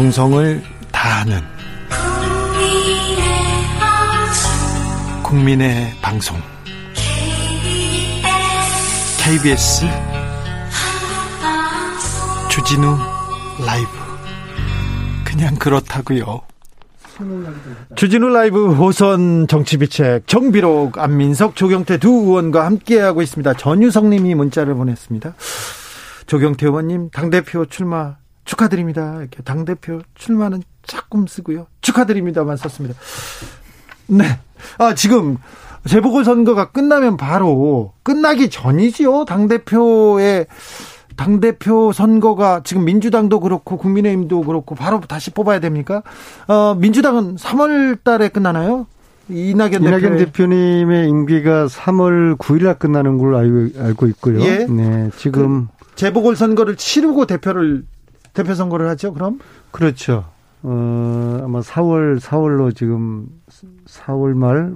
정성을 다하는 국민의 방송 KBS 주진우 라이브 그냥 그렇다고요. 주진우 라이브 호선 정치비책 정비록 안민석 조경태 두 의원과 함께하고 있습니다. 전유성 님이 문자를 보냈습니다. 조경태 의원님 당대표 출마 축하드립니다. 이렇게 당대표 출마는 조금 쓰고요. 축하드립니다만 썼습니다. 네. 아, 지금 재보궐선거가 끝나면 바로 끝나기 전이지요. 당대표의 당대표 선거가 지금 민주당도 그렇고 국민의힘도 그렇고 바로 다시 뽑아야 됩니까? 어, 민주당은 3월 달에 끝나나요? 이낙연, 이낙연 대표님의 임기가 3월 9일 날 끝나는 걸로 알고, 알고 있고요. 예? 네, 지금 그 재보궐 선거를 치르고 대표를 대표 선거를 하죠. 그럼? 그렇죠. 어, 아마 4월 4월로 지금 4월 말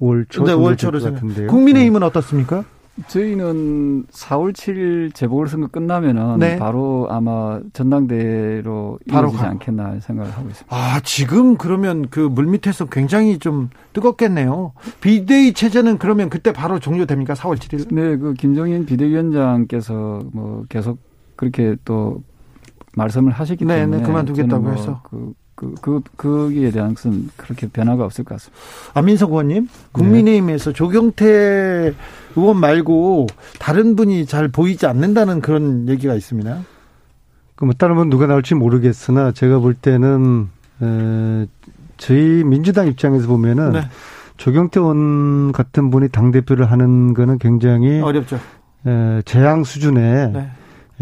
5월 초 네, 5월 초로 같은데요. 국민의힘은 네. 어떻습니까? 저희는 4월 7일 재보궐선거 끝나면은 네. 바로 아마 전당대로 바로 이어지지 가. 않겠나 생각을 하고 있습니다. 아 지금 그러면 그 물밑에서 굉장히 좀 뜨겁겠네요. 비대위 체제는 그러면 그때 바로 종료됩니까? 4월 7일? 네, 그 김종인 비대위원장께서 뭐 계속 그렇게 또 말씀을 하시기 네, 네 때문에 네, 그만두겠다고 뭐 해서 그 그, 그, 거기에 대한 것은 그렇게 변화가 없을 것 같습니다. 안민석 의원님, 국민의힘에서 네. 조경태 의원 말고 다른 분이 잘 보이지 않는다는 그런 얘기가 있습니다. 그뭐 다른 분 누가 나올지 모르겠으나 제가 볼 때는 에, 저희 민주당 입장에서 보면은 네. 조경태 의원 같은 분이 당 대표를 하는 거는 굉장히 어렵죠. 에, 재앙 수준의 네.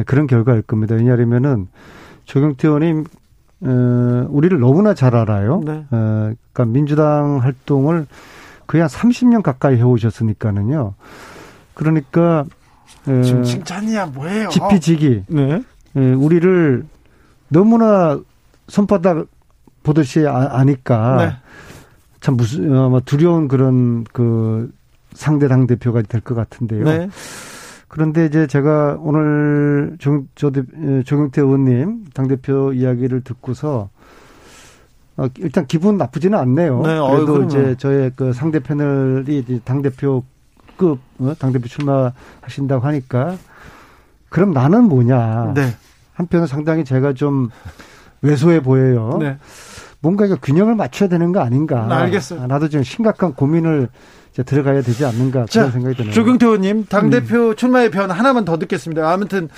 그런 결과일 겁니다. 왜냐하면은 조경태 의원이 어, 우리를 너무나 잘 알아요. 네. 어, 그러니까 민주당 활동을 거의 한 30년 가까이 해오셨으니까는요. 그러니까 어, 지금 칭찬이야 뭐예요? 지피지기. 네. 에, 우리를 너무나 손바닥 보듯이 아, 니까 네. 참 무슨 아마 두려운 그런 그 상대 당 대표가 될 것 같은데요. 네. 그런데 이제 제가 오늘 정, 저, 조경태 의원님 당대표 이야기를 듣고서 어, 일단 기분 나쁘지는 않네요. 네, 그래도 어이, 이제 저의 그 상대 패널이 당대표급, 어? 당대표 출마하신다고 하니까 그럼 나는 뭐냐. 네. 한편은 상당히 제가 좀 왜소해 보여요. 네. 뭔가 이거 균형을 맞춰야 되는 거 아닌가. 알겠어요. 나도 지금 심각한 고민을 들어가야 되지 않는가 자, 그런 생각이 드네요. 조경태 의원님 당 대표 음. 출마의 변 하나만 더 듣겠습니다. 아무튼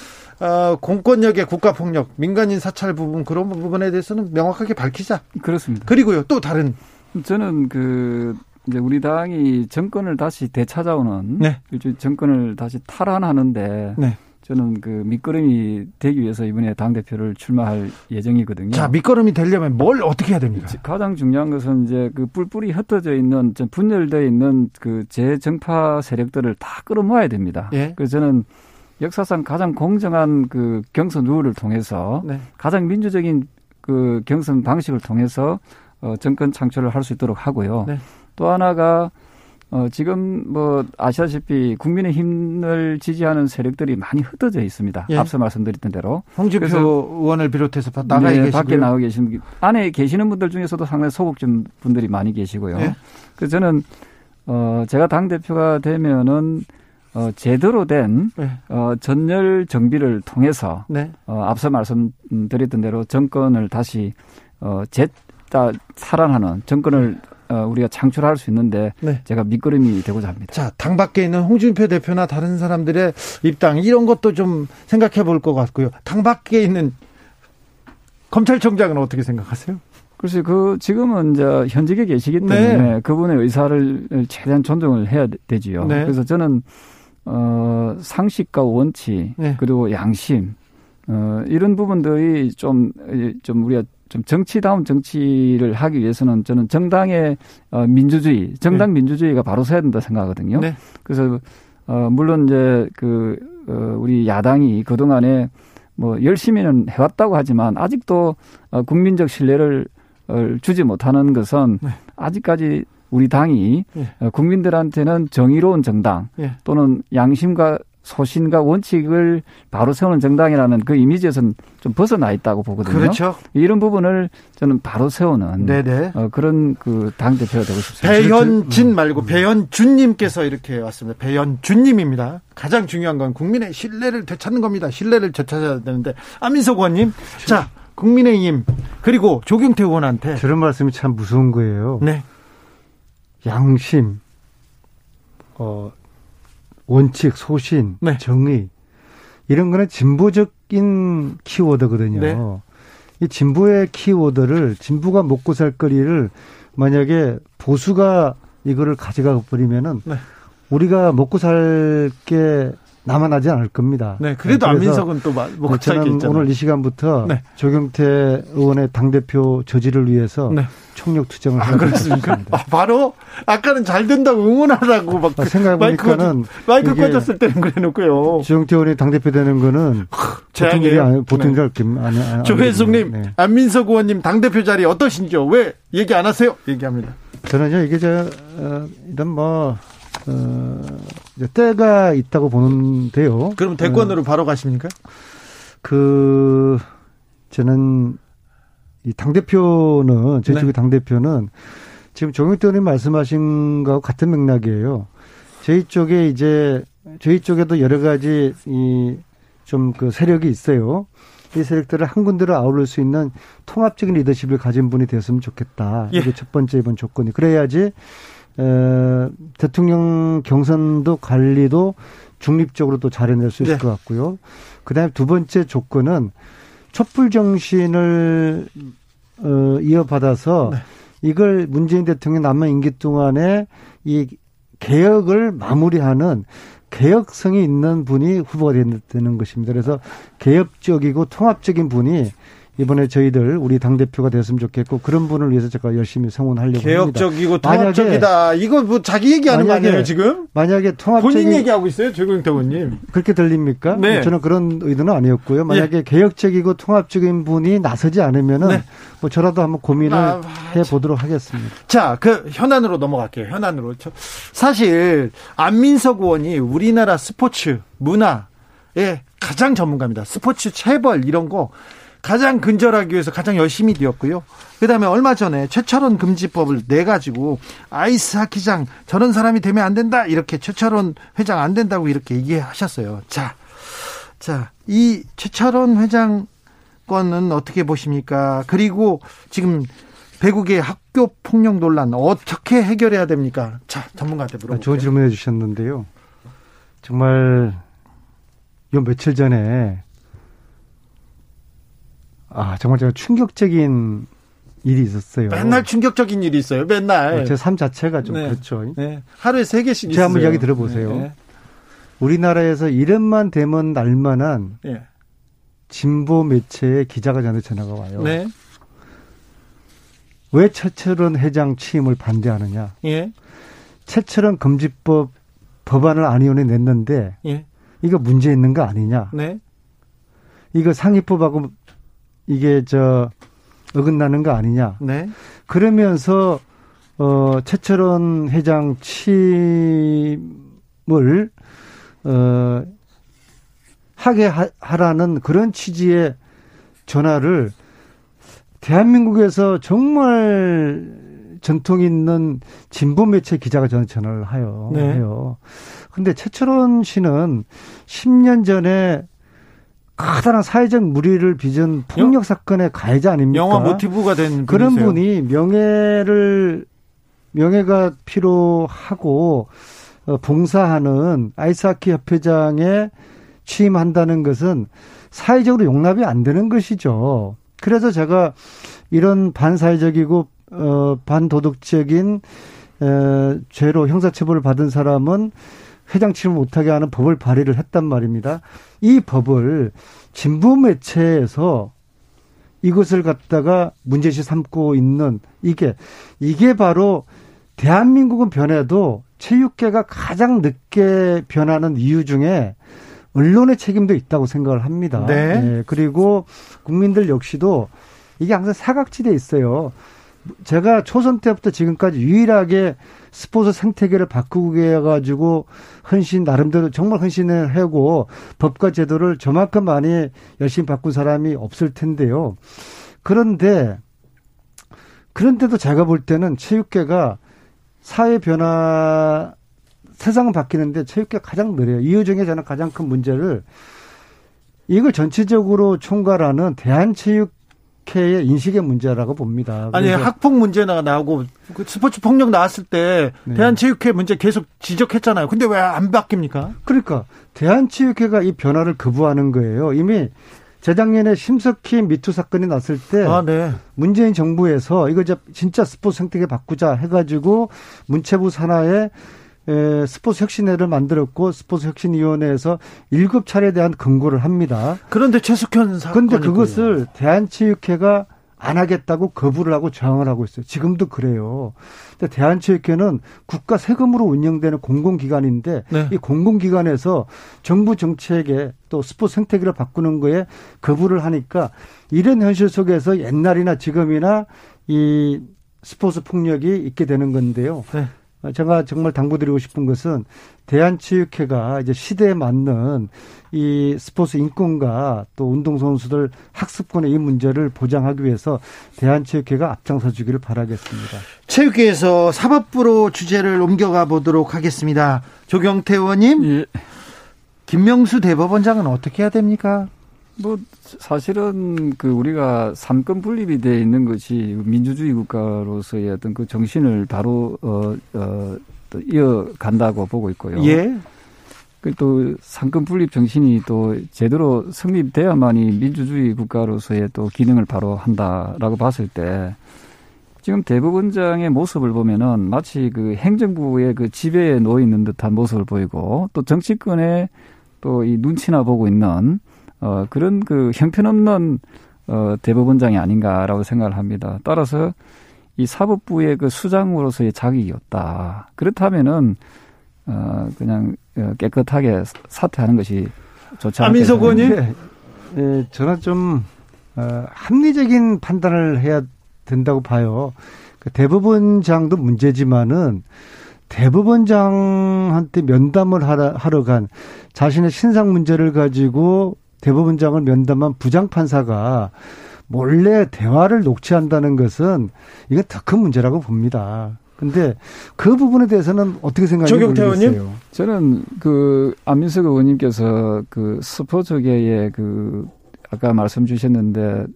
어, 공권력의 국가 폭력, 민간인 사찰 부분 그런 부분에 대해서는 명확하게 밝히자. 그렇습니다. 그리고요 또 다른 저는 그 이제 우리 당이 정권을 다시 되찾아오는 네. 정권을 다시 탈환하는데 네. 저는 그 밑거름이 되기 위해서 이번에 당 대표를 출마할 예정이거든요. 자, 밑거름이 되려면 뭘 어떻게 해야 됩니까? 가장 중요한 것은 이제 그 뿔뿔이 흩어져 있는 좀 분열되어 있는 그 재정파 세력들을 다 끌어모아야 됩니다. 예? 그래서 저는 역사상 가장 공정한 그 경선 룰을 통해서 네. 가장 민주적인 그 경선 방식을 통해서 어 정권 창출을 할 수 있도록 하고요. 네. 또 하나가 어, 지금 뭐 아시다시피 국민의 힘을 지지하는 세력들이 많이 흩어져 있습니다. 예. 앞서 말씀드렸던 대로. 홍준표 의원을 비롯해서 나가 네, 계시고요. 밖에 나와 계신 안에 계시는 분들 중에서도 상당히 소극적 분들이 많이 계시고요. 예. 그래서 저는 어, 제가 당 대표가 되면은 어, 제대로 된 네. 어, 전열 정비를 통해서 네. 어, 앞서 말씀드렸던 대로 정권을 다시 어, 제 살아나는 정권을 어, 우리가 창출할 수 있는데 네. 제가 밑거름이 되고자 합니다. 자, 당 밖에 있는 홍준표 대표나 다른 사람들의 입당 이런 것도 좀 생각해 볼 것 같고요. 당 밖에 있는 검찰총장은 어떻게 생각하세요? 글쎄, 그, 지금은 이제 현직에 계시기 네. 때문에 네. 그분의 의사를 최대한 존중을 해야 되지요. 네. 그래서 저는, 어, 상식과 원칙, 네. 그리고 양심, 어, 이런 부분들이 좀, 좀 우리가 좀 정치다운 정치를 하기 위해서는 저는 정당의 어, 민주주의, 정당 네. 민주주의가 바로 서야 된다 생각하거든요. 네. 그래서 어, 물론 이제 그 어, 우리 야당이 그 동안에 뭐 열심히는 해왔다고 하지만 아직도 어, 국민적 신뢰를 어, 주지 못하는 것은 네. 아직까지 우리 당이 네. 어, 국민들한테는 정의로운 정당 네. 또는 양심과 소신과 원칙을 바로 세우는 정당이라는 그 이미지에서는 좀 벗어나 있다고 보거든요. 그렇죠. 이런 부분을 저는 바로 세우는 네네. 어, 그런 그 당 대표가 되고 싶습니다. 배현진 음. 말고 배현준님께서 이렇게 왔습니다. 배현준님입니다. 가장 중요한 건 국민의 신뢰를 되찾는 겁니다. 신뢰를 되찾아야 되는데 안민석 의원님, 자 국민의힘 그리고 조경태 의원한테 저런 말씀이 참 무서운 거예요. 네. 양심, 어, 원칙, 소신, 네. 정의 이런 거는 진보적인 키워드거든요. 네. 이 진보의 키워드를 진보가 먹고 살 거리를 만약에 보수가 이거를 가져가 버리면은 네. 우리가 먹고 살 게 남아나지 않을 겁니다. 네, 그래도 네, 안민석은 또 먹고 살게 있잖아요. 오늘 이 시간부터 네. 조경태 의원의 당 대표 저지를 위해서 네. 총력 투쟁을 아, 그렇습니까? 아, 바로 아까는 잘 된다고 응원하라고 막 아, 생각해보니까는 마이크, 마이크 꺼졌을 때는 그래놓고요. 조경태 의원이 당 대표 되는 거는 보통 일이 아니 보통 일이 아니, 아니, 조혜숙님, 네. 안민석 의원님 당 대표 자리 어떠신지요? 왜 얘기 안 하세요? 얘기합니다. 저는요 이게 저 어, 이런 뭐 어, 이제 때가 있다고 보는데요. 그럼 대권으로 어, 바로 가십니까? 그 저는 이 당 대표는, 제 쪽의 네. 당대표는 지금 정영태 의원님 말씀하신 거하고 같은 맥락이에요. 저희 쪽에 이제, 저희 쪽에도 여러 가지 이 좀 그 세력이 있어요. 이 세력들을 한 군데로 아우를 수 있는 통합적인 리더십을 가진 분이 되었으면 좋겠다. 예. 이게 첫 번째 이번 조건이. 그래야지, 에, 대통령 경선도 관리도 중립적으로 또 잘해낼 수 있을 네. 것 같고요. 그 다음에 두 번째 조건은 촛불 정신을 어, 이어받아서 네. 이걸 문재인 대통령 남은 임기 동안에 이 개혁을 마무리하는 개혁성이 있는 분이 후보가 되는 것입니다. 그래서 개혁적이고 통합적인 분이 이번에 저희들 우리 당 대표가 됐으면 좋겠고 그런 분을 위해서 제가 열심히 성원하려고 개혁적이고 합니다. 통합적이다. 이거 뭐 자기 얘기하는 만약에, 거 아니에요 지금? 만약에 통합적인 본인 얘기하고 있어요 조경태 의원님. 그렇게 들립니까? 네. 저는 그런 의도는 아니었고요. 만약에 예. 개혁적이고 통합적인 분이 나서지 않으면은 네. 뭐 저라도 한번 고민을 아, 해 보도록 하겠습니다. 자, 그 현안으로 넘어갈게요. 현안으로 사실 안민석 의원이 우리나라 스포츠 문화의 가장 전문가입니다. 스포츠 체벌 이런 거 가장 근절하기 위해서 가장 열심히 뛰었고요. 그다음에 얼마 전에 최철원 금지법을 내 가지고 아이스 하키장 저런 사람이 되면 안 된다 이렇게 최철원 회장 안 된다고 이렇게 얘기하셨어요. 자, 자, 이 최철원 회장 건은 어떻게 보십니까? 그리고 지금 배국의 학교 폭력 논란 어떻게 해결해야 됩니까? 자, 전문가한테 물어볼게요. 좋은 질문해 주셨는데요. 정말 요 며칠 전에 아, 정말 제가 충격적인 일이 있었어요. 맨날 충격적인 일이 있어요. 맨날. 어, 제삶 자체가 좀 네. 그렇죠. 네. 하루에 세 개씩 제가 있어요. 한번 이야기 들어보세요. 네. 우리나라에서 이름만 되면 날만한 네. 진보 매체의 기자가 저한테 전화가 와요. 네. 왜 최철원 회장 취임을 반대하느냐? 예. 최철원 금지법 법안을 안 의원이 냈는데 예. 이거 문제 있는 거 아니냐? 네. 이거 상위법하고 이게 저 어긋나는 거 아니냐. 네. 그러면서 어 최철원 회장 취임을 어 하게 하라는 그런 취지의 전화를 대한민국에서 정말 전통 있는 진보 매체 기자가 저는 전화를 하요. 네. 해요. 근데 최철원 씨는 10년 전에 커다란 사회적 무리를 빚은 폭력 사건의 가해자 아닙니까? 영화 모티브가 된 그런 분이 명예를 명예가 필요하고 어, 봉사하는 아이스하키 협회장에 취임한다는 것은 사회적으로 용납이 안 되는 것이죠. 그래서 제가 이런 반사회적이고 어 반도덕적인 에, 죄로 형사처벌을 받은 사람은 회장 취임 못하게 하는 법을 발의를 했단 말입니다. 이 법을 진보 매체에서 이것을 갖다가 문제시 삼고 있는 이게 이게 바로 대한민국은 변해도 체육계가 가장 늦게 변하는 이유 중에 언론의 책임도 있다고 생각을 합니다. 네. 네. 그리고 국민들 역시도 이게 항상 사각지대에 있어요. 제가 초선 때부터 지금까지 유일하게 스포츠 생태계를 바꾸고 해가지고 헌신 나름대로 정말 헌신을 하고 법과 제도를 저만큼 많이 열심히 바꾼 사람이 없을 텐데요. 그런데 그런데도 제가 볼 때는 체육계가 사회 변화 세상은 바뀌는데 체육계 가장 느려요. 이유 중에 저는 가장 큰 문제를 이걸 전체적으로 총괄하는 대한체육 학회의 인식의 문제라고 봅니다. 아니 학폭 문제가 나오고 그 스포츠 폭력 나왔을 때 네. 대한체육회 문제 계속 지적했잖아요. 근데 왜 안 바뀝니까? 그러니까 대한체육회가 이 변화를 거부하는 거예요. 이미 재작년에 심석희 미투 사건이 났을 때 아, 네. 문재인 정부에서 이거 진짜 스포츠 생태계 바꾸자 해가지고 문체부 산하에 에, 스포츠 혁신회를 만들었고 스포츠 혁신위원회에서 일곱 차례에 대한 권고를 합니다. 그런데 최숙현 사건 그런데 그것을 대한체육회가 안 하겠다고 거부를 하고 저항을 하고 있어요. 지금도 그래요. 근데 대한체육회는 국가 세금으로 운영되는 공공기관인데 네. 이 공공기관에서 정부 정책에 또 스포츠 생태계를 바꾸는 거에 거부를 하니까 이런 현실 속에서 옛날이나 지금이나 이 스포츠 폭력이 있게 되는 건데요. 네. 제가 정말 당부드리고 싶은 것은 대한체육회가 이제 시대에 맞는 이 스포츠 인권과 또 운동선수들 학습권의 이 문제를 보장하기 위해서 대한체육회가 앞장서 주기를 바라겠습니다. 체육회에서 사법부로 주제를 옮겨가 보도록 하겠습니다. 조경태 의원님, 예. 김명수 대법원장은 어떻게 해야 됩니까? 뭐 사실은 그 우리가 삼권 분립이 돼 있는 것이 민주주의 국가로서의 어떤 그 정신을 바로 어, 어, 또 이어간다고 보고 있고요. 예. 그 또삼권 분립 정신이 또 제대로 성립돼야만이 민주주의 국가로서의 또 기능을 바로 한다라고 봤을 때 지금 대법원장의 모습을 보면은 마치 그 행정부의 그 지배에 놓여 있는 듯한 모습을 보이고 또 정치권의 또 이 눈치나 보고 있는 어, 그런 그 형편없는 어, 대법원장이 아닌가라고 생각을 합니다. 따라서 이 사법부의 그 수장으로서의 자격이 없다. 그렇다면은 어, 그냥 어, 깨끗하게 사퇴하는 것이 좋지 않을까. 안민석 의원님? 네, 네, 저는 좀 어, 합리적인 판단을 해야 된다고 봐요. 그 대법원장도 문제지만은 대법원장한테 면담을 하러, 하러 간 자신의 신상 문제를 가지고 대법원장을 면담한 부장판사가 몰래 대화를 녹취한다는 것은 이게 더큰 문제라고 봅니다. 근데 그 부분에 대해서는 어떻게 생각하세요? 조경태 의원님? 저는 그 안민석 의원님께서 그 스포츠계의 그 아까 말씀 주셨는데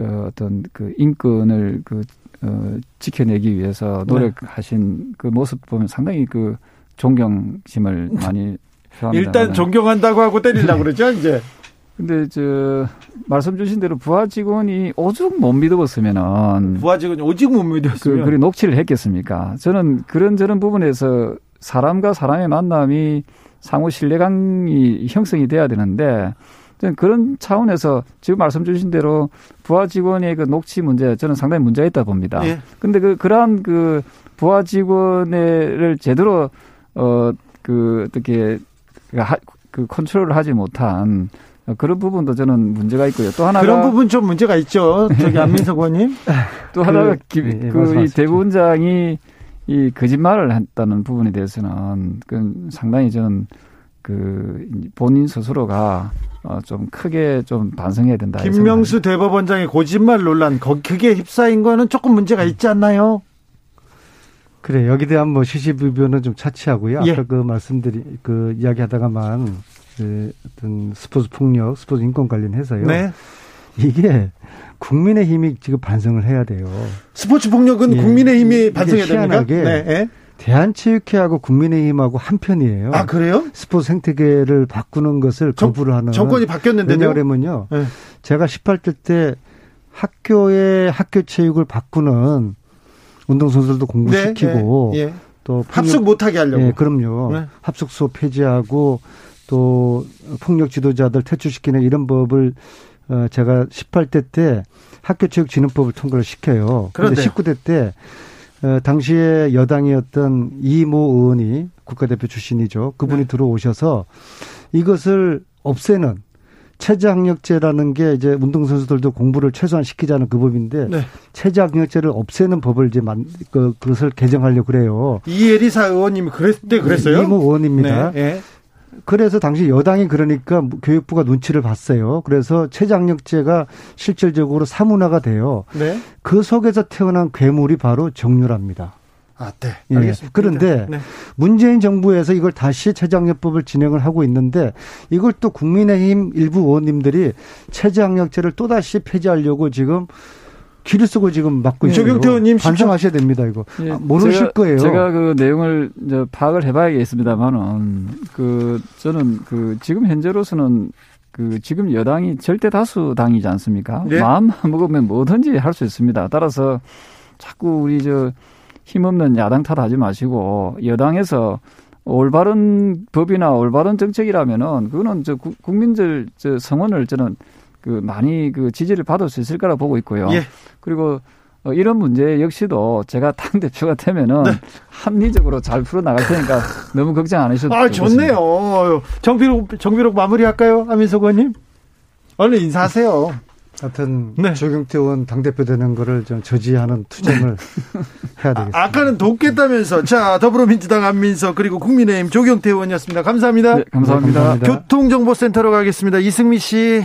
어, 어떤 그 인권을 그 어, 지켜내기 위해서 네. 노력하신 네. 그 모습 보면 상당히 그 존경심을 많이 표합니다. 일단 존경한다고 하고 때리려고 그러죠, 이제. 근데 저 말씀 주신 대로 부하 직원이 오죽 못 믿어봤으면은 부하 직원이 오직 못 믿었으면 그, 그리 녹취를 했겠습니까? 저는 그런 저런 부분에서 사람과 사람의 만남이 상호 신뢰감이 형성이 돼야 되는데 저는 그런 차원에서 지금 말씀 주신 대로 부하 직원의 그 녹취 문제 저는 상당히 문제가 있다 봅니다. 예. 근데 그 그러한 그 부하 직원을 제대로 어그 어떻게 그 컨트롤을 하지 못한 그런 부분도 저는 문제가 있고요. 또 하나가 그런 부분 좀 문제가 있죠. 저기 안민석 의원님. 또 하나가 그, 네, 네 그이 대법원장이 이 거짓말을 했다는 부분에 대해서는 그 상당히 저는 그 본인 스스로가 어좀 크게 좀 반성해야 된다. 김명수 대법원장의 거짓말 논란 그게 휩싸인 거는 조금 문제가 있지 않나요? 그래 여기 대한 뭐 시시비비는 좀 차치하고요. 예. 아까 그 말씀드리 그 이야기하다가만 그 어떤 스포츠 폭력, 스포츠 인권 관련해서요. 네. 이게 국민의힘이 지금 반성을 해야 돼요. 스포츠 폭력은 예. 국민의힘이 반성해야 됩니까? 네. 예. 대한체육회하고 국민의힘하고 한 편이에요. 아 그래요? 스포츠 생태계를 바꾸는 것을 정, 거부를 하는 정권이 바뀌었는데요. 왜냐면요, 네. 제가 18대 때 학교의 학교 체육을 바꾸는 운동선수들도 공부시키고 네, 네, 예. 또 폭력, 합숙 못하게 하려고. 예, 그럼요. 네. 합숙 수업 폐지하고 또 폭력 지도자들 퇴출시키는 이런 법을 어 제가 18대 때 학교 체육 진흥법을 통과를 시켜요. 그런데 19대 때 어, 당시에 여당이었던 이모 의원이 국가대표 출신이죠. 그분이 네. 들어오셔서 이것을 없애는 체제학력제라는 게 이제 운동선수들도 공부를 최소한 시키자는 그 법인데 네. 체제학력제를 없애는 법을 이제 만, 그, 그것을 개정하려고 그래요. 이혜리사 의원님이 그랬 때 그랬어요? 이모 의원입니다. 네. 네. 그래서 당시 여당이 그러니까 교육부가 눈치를 봤어요. 그래서 체장력제가 실질적으로 사문화가 돼요. 네. 그 속에서 태어난 괴물이 바로 정유라입니다. 아, 네. 예. 알겠습니다. 그런데 네. 문재인 정부에서 이걸 다시 체장력법을 진행을 하고 있는데 이걸 또 국민의힘 일부 의원님들이 체장력제를 또다시 폐지하려고 지금 길을 쓰고 지금 막고 있어요. 조경태 의원님 반성하셔야 됩니다. 이거 예, 아, 모르실 제가, 거예요. 제가 그 내용을 이제 파악을 해봐야겠습니다만은 그 저는 그 지금 현재로서는 그 지금 여당이 절대 다수 당이지 않습니까? 네? 마음 먹으면 뭐든지 할 수 있습니다. 따라서 자꾸 우리 저 힘없는 야당 탓하지 마시고 여당에서 올바른 법이나 올바른 정책이라면은 그거는 저 국민들 저 성원을 저는 그 많이 그 지지를 받을 수 있을 거라 보고 있고요. 예. 그리고 어, 이런 문제 역시도 제가 당 대표가 되면은 네. 합리적으로 잘 풀어 나갈 테니까 너무 걱정 안 하셔도 아 좋네요. 정비록 정비록 마무리할까요, 안민석 의원님? 얼른 인사하세요. 하여튼 네. 조경태 의원 당 대표 되는 거를 좀 저지하는 투쟁을 네. 해야 되겠습니다. 아, 까는 돕겠다면서 자 더불어민주당 안민석 그리고 국민의힘 조경태 의원이었습니다. 감사합니다. 네, 감사합니다. 감사합니다. 교통정보센터로 가겠습니다. 이승미 씨.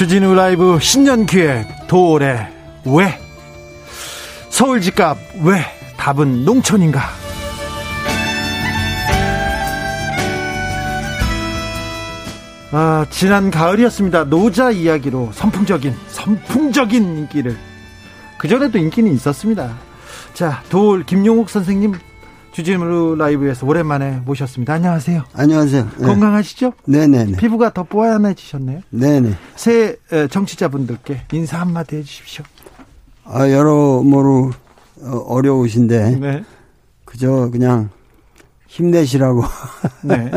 주진우 라이브 신년 기획 도올의 왜 서울 집값 왜 답은 농촌인가 아, 지난 가을이었습니다. 노자 이야기로 선풍적인 선풍적인 인기를 그전에도 인기는 있었습니다. 자, 도올 김용욱 선생님 주진우 라이브에서 오랜만에 모셨습니다. 안녕하세요. 안녕하세요. 네. 건강하시죠? 네네네. 피부가 더 뽀얀해지셨네요. 네네. 새 정치자분들께 인사 한마디 해주십시오. 아, 여러모로 어, 어려우신데. 네. 그저 그냥 힘내시라고. 네.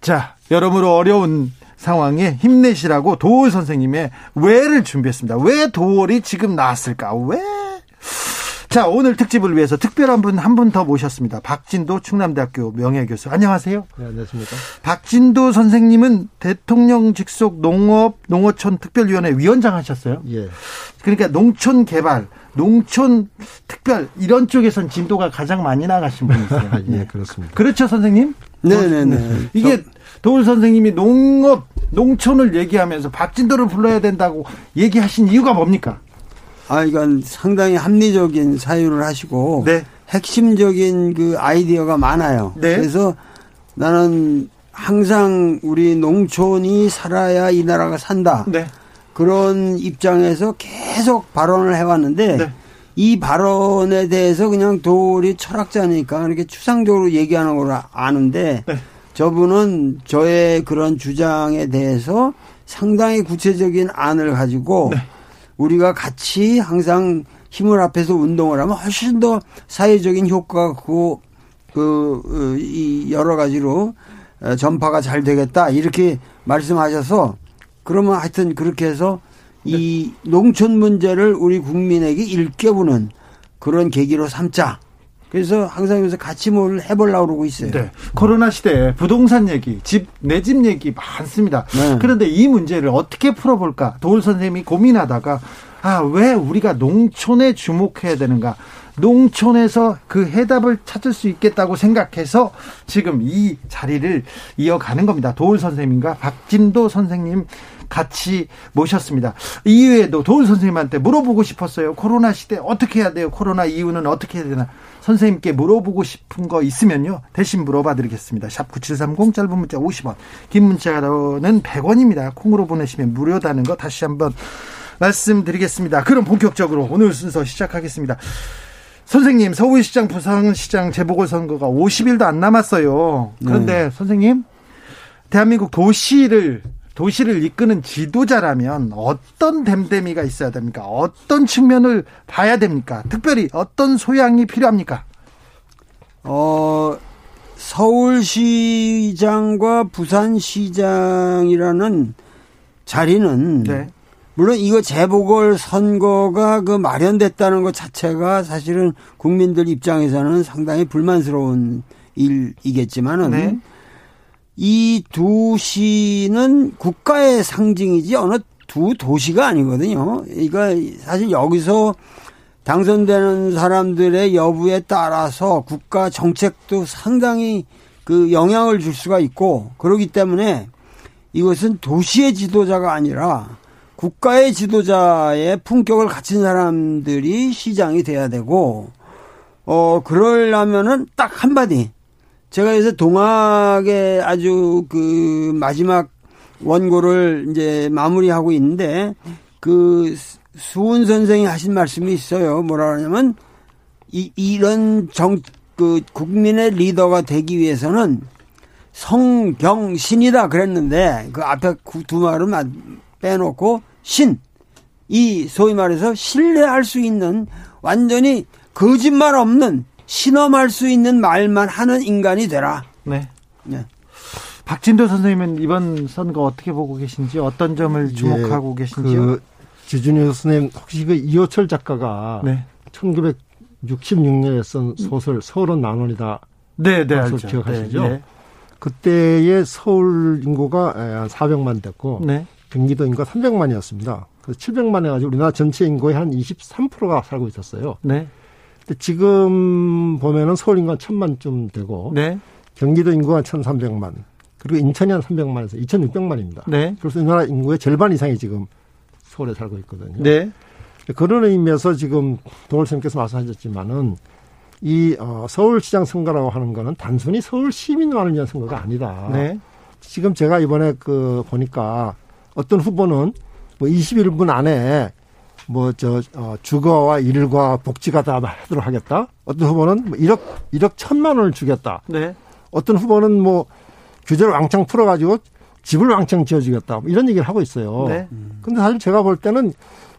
자, 여러모로 어려운 상황에 힘내시라고 도올 선생님의 왜를 준비했습니다. 왜 도올이 지금 나왔을까? 왜? 자, 오늘 특집을 위해서 특별한 분 한 분 더 모셨습니다. 박진도 충남대학교 명예교수. 안녕하세요. 네, 안녕하십니까. 박진도 선생님은 대통령 직속 농업, 농어촌 특별위원회 위원장 하셨어요. 예. 그러니까 농촌 개발, 농촌 특별 이런 쪽에선 진도가 가장 많이 나가신 분이세요. 예, 네. 그렇습니다. 그렇죠, 선생님? 네 네네. 네, 네. 이게 도울 선생님이 농업, 농촌을 얘기하면서 박진도를 불러야 된다고 얘기하신 이유가 뭡니까? 아, 이건 상당히 합리적인 사유를 하시고 네. 핵심적인 그 아이디어가 많아요. 네. 그래서 나는 항상 우리 농촌이 살아야 이 나라가 산다. 네. 그런 입장에서 계속 발언을 해왔는데 네. 이 발언에 대해서 그냥 도리 철학자니까 이렇게 추상적으로 얘기하는 걸 아는데 네. 저분은 저의 그런 주장에 대해서 상당히 구체적인 안을 가지고 네. 우리가 같이 항상 힘을 합해서 운동을 하면 훨씬 더 사회적인 효과가 그, 그, 이 여러 가지로 전파가 잘 되겠다. 이렇게 말씀하셔서 그러면 하여튼 그렇게 해서 이 농촌 문제를 우리 국민에게 일깨우는 그런 계기로 삼자. 그래서 항상 여기서 같이 뭘 해보려고 그러고 있어요. 네. 코로나 시대에 부동산 얘기, 집, 내 집 얘기 많습니다. 네. 그런데 이 문제를 어떻게 풀어볼까? 도울 선생님이 고민하다가, 아, 왜 우리가 농촌에 주목해야 되는가? 농촌에서 그 해답을 찾을 수 있겠다고 생각해서 지금 이 자리를 이어가는 겁니다. 도울 선생님과 박진도 선생님 같이 모셨습니다. 이후에도 도울 선생님한테 물어보고 싶었어요. 코로나 시대 어떻게 해야 돼요? 코로나 이후는 어떻게 해야 되나? 선생님께 물어보고 싶은 거 있으면요. 대신 물어봐 드리겠습니다. 샵 9730 짧은 문자 50원, 긴 문자는 100원입니다. 콩으로 보내시면 무료다는 거 다시 한번 말씀드리겠습니다. 그럼 본격적으로 오늘 순서 시작하겠습니다. 선생님, 서울시장, 부산시장 재보궐선거가 50일도 안 남았어요. 그런데 네. 선생님, 대한민국 도시를 도시를 이끄는 지도자라면 어떤 댐댐이가 있어야 됩니까? 어떤 측면을 봐야 됩니까? 특별히 어떤 소양이 필요합니까? 어, 서울시장과 부산시장이라는 자리는 네. 물론 이거 재보궐 선거가 그 마련됐다는 것 자체가 사실은 국민들 입장에서는 상당히 불만스러운 일이겠지만은 네. 이 두 시는 국가의 상징이지 어느 두 도시가 아니거든요. 그러니까 사실 여기서 당선되는 사람들의 여부에 따라서 국가 정책도 상당히 그 영향을 줄 수가 있고 그러기 때문에 이것은 도시의 지도자가 아니라 국가의 지도자의 품격을 갖춘 사람들이 시장이 돼야 되고 어 그러려면은 딱 한마디 제가 요새 동학의 아주 그 마지막 원고를 이제 마무리하고 있는데 그 수훈 선생이 하신 말씀이 있어요. 뭐라 그러냐면 이, 이런 정, 그 국민의 리더가 되기 위해서는 성경신이다 그랬는데 그 앞에 두 말을 빼놓고 신. 이 소위 말해서 신뢰할 수 있는 완전히 거짓말 없는 신험할 수 있는 말만 하는 인간이 되라. 네. 네. 박진도 선생님은 이번 선거 어떻게 보고 계신지 어떤 점을 예, 주목하고 예, 계신지요? 그 지준이 선생님 혹시 그 이호철 작가가 네. 1966년에 쓴 소설 서울은 만 원이다. 네, 네, 알죠. 기억하시죠? 네, 네. 그때의 서울 인구가 한 400만 됐고 네. 경기도 인구가 300만이었습니다. 그래서 700만 해가지고 우리나라 전체 인구의 한 23%가 살고 있었어요. 네. 근데 지금 보면은 서울 인구가 1000만쯤 되고 네. 경기도 인구가 1300만 그리고 인천이 한 300만에서 2600만입니다. 네. 그래서 우리나라 인구의 절반 이상이 지금 서울에 살고 있거든요. 네. 그런 의미에서 지금 도월선생님께서 말씀하셨지만은 이 어, 서울시장 선거라고 하는 거는 단순히 서울 시민만을 위한 선거가 아니다. 네. 지금 제가 이번에 그 보니까 어떤 후보는 뭐 21분 안에 뭐저 어, 주거와 일과 복지가 다 하도록 하겠다. 어떤 후보는 뭐 1억 1억 천만 원을 주겠다. 네. 어떤 후보는 뭐 규제를 왕창 풀어가지고 집을 왕창 지어주겠다. 뭐 이런 얘기를 하고 있어요. 네. 근데 사실 제가 볼 때는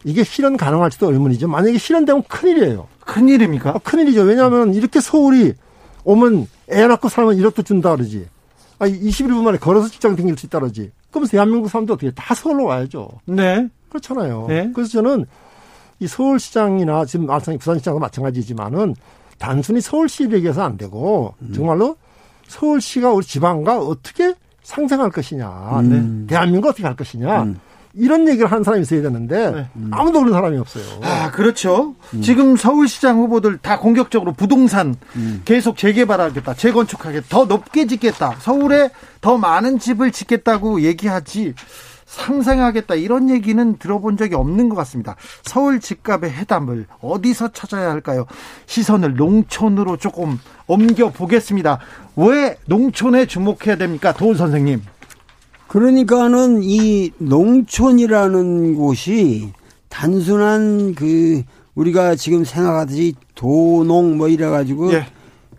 이게 실현 가능할지도 의문이죠. 만약에 실현되면 큰일이에요. 큰일입니까? 아, 큰일이죠. 왜냐하면 이렇게 서울이 오면 애 낳고 살면 1억도 준다 그러지. 아, 21분 만에 걸어서 직장 다닐 수 있다 그러지. 그럼 대한민국 사람들 어떻게 다 서울로 와야죠. 네. 그렇잖아요. 네. 그래서 저는 이 서울시장이나 지금 말씀하신 부산시장도 마찬가지지만은 단순히 서울시를 얘기해서 안 되고 음. 정말로 서울시가 우리 지방과 어떻게 상생할 것이냐, 음. 대한민국 어떻게 할 것이냐. 음. 이런 얘기를 하는 사람이 있어야 되는데 네. 아무도 그런 사람이 없어요. 아 그렇죠. 음. 지금 서울시장 후보들 다 공격적으로 부동산 음. 계속 재개발하겠다, 재건축하겠다, 더 높게 짓겠다, 서울에 더 많은 집을 짓겠다고 얘기하지. 상생하겠다 이런 얘기는 들어본 적이 없는 것 같습니다. 서울 집값의 해담을 어디서 찾아야 할까요? 시선을 농촌으로 조금 옮겨 보겠습니다. 왜 농촌에 주목해야 됩니까, 도울 선생님? 그러니까는 이 농촌이라는 곳이 단순한 그 우리가 지금 생각하듯이 도농 뭐 이래 가지고 예.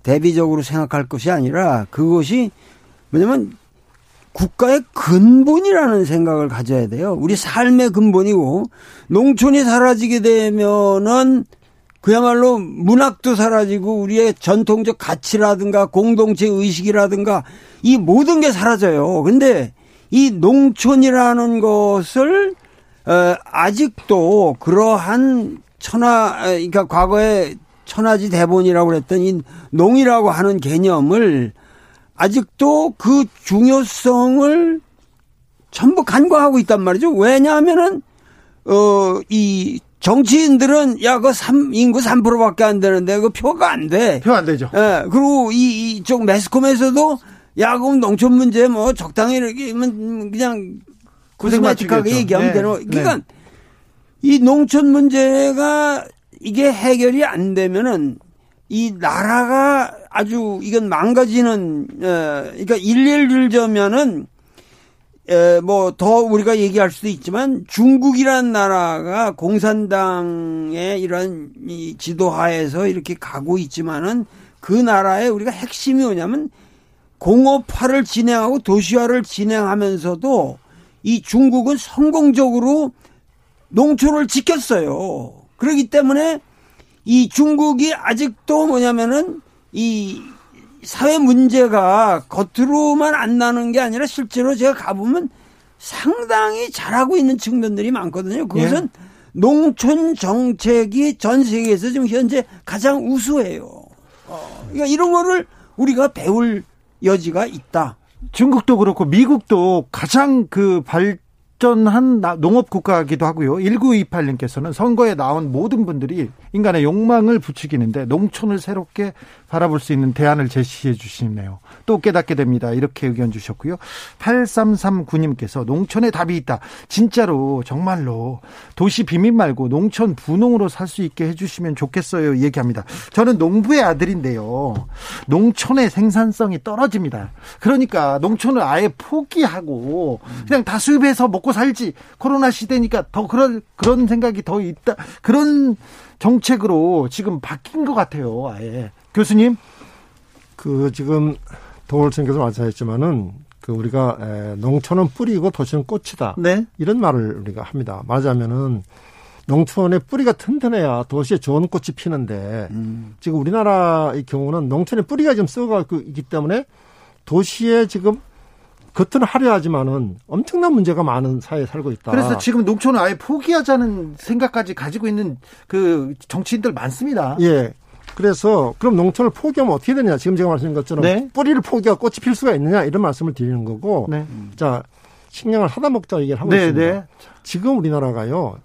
대비적으로 생각할 것이 아니라 그것이 뭐냐면 국가의 근본이라는 생각을 가져야 돼요. 우리 삶의 근본이고 농촌이 사라지게 되면은 그야말로 문학도 사라지고 우리의 전통적 가치라든가 공동체 의식이라든가 이 모든 게 사라져요. 근데 이 농촌이라는 것을 어, 아직도 그러한 천하 그러니까 과거에 천하지 대본이라고 그랬던 이 농이라고 하는 개념을 아직도 그 중요성을 전부 간과하고 있단 말이죠. 왜냐하면은 어 이 정치인들은 야그 3, 인구 3%밖에 안 되는데 그 표가 안 돼. 표 안 되죠. 예. 그리고 이 이쪽 매스컴에서도 야 그럼 농촌 문제 뭐 적당히 이렇게 그냥 코스메틱하게 얘기하면 네. 되는 거. 그러니까 네. 이 농촌 문제가 이게 해결이 안 되면은 이 나라가 아주 이건 망가지는 어 그러니까 일례를 들자면은 뭐더 우리가 얘기할 수도 있지만 중국이라는 나라가 공산당의 이런 이 지도하에서 이렇게 가고 있지만은 그 나라의 우리가 핵심이 뭐냐면 공업화를 진행하고 도시화를 진행하면서도 이 중국은 성공적으로 농촌을 지켰어요. 그렇기 때문에 이 중국이 아직도 뭐냐면은 이 사회 문제가 겉으로만 안 나는 게 아니라 실제로 제가 가보면 상당히 잘하고 있는 측면들이 많거든요. 그것은 예. 농촌 정책이 전 세계에서 지금 현재 가장 우수해요. 어, 그러니까 이런 거를 우리가 배울 여지가 있다. 중국도 그렇고 미국도 가장 그 발, 발전한 농업 국가이기도 하고요. 1928님께서는 선거에 나온 모든 분들이 인간의 욕망을 부추기는데 농촌을 새롭게 바라볼 수 있는 대안을 제시해 주시네요. 또 깨닫게 됩니다. 이렇게 의견 주셨고요. 8339님께서 농촌에 답이 있다. 진짜로 정말로 도시 비민 말고 농촌 분홍으로 살 수 있게 해 주시면 좋겠어요. 얘기합니다. 저는 농부의 아들인데요. 농촌의 생산성이 떨어집니다. 그러니까 농촌을 아예 포기하고 그냥 다 수입해서 먹고 살지. 코로나 시대니까 더 그런 그런 생각이 더 있다. 그런 정책으로 지금 바뀐 것 같아요. 아예 교수님. 그 지금 도울선께서 말씀하셨지만은 그 우리가 에, 농촌은 뿌리고 도시는 꽃이다. 네. 이런 말을 우리가 합니다. 말하자면은 농촌의 뿌리가 튼튼해야 도시에 좋은 꽃이 피는데 음. 지금 우리나라의 경우는 농촌의 뿌리가 좀 썩어가고 있기 때문에 도시에 지금 겉은 화려하지만은 엄청난 문제가 많은 사회에 살고 있다. 그래서 지금 농촌을 아예 포기하자는 생각까지 가지고 있는 그 정치인들 많습니다. 예. 그래서 그럼 농촌을 포기하면 어떻게 되냐? 지금 제가 말씀드린 것처럼 네. 뿌리를 포기하고 꽃이 필 수가 있느냐 이런 말씀을 드리는 거고. 네. 자 식량을 하다 먹자 얘기를 하고 네, 있습니다. 네. 지금 우리나라가요.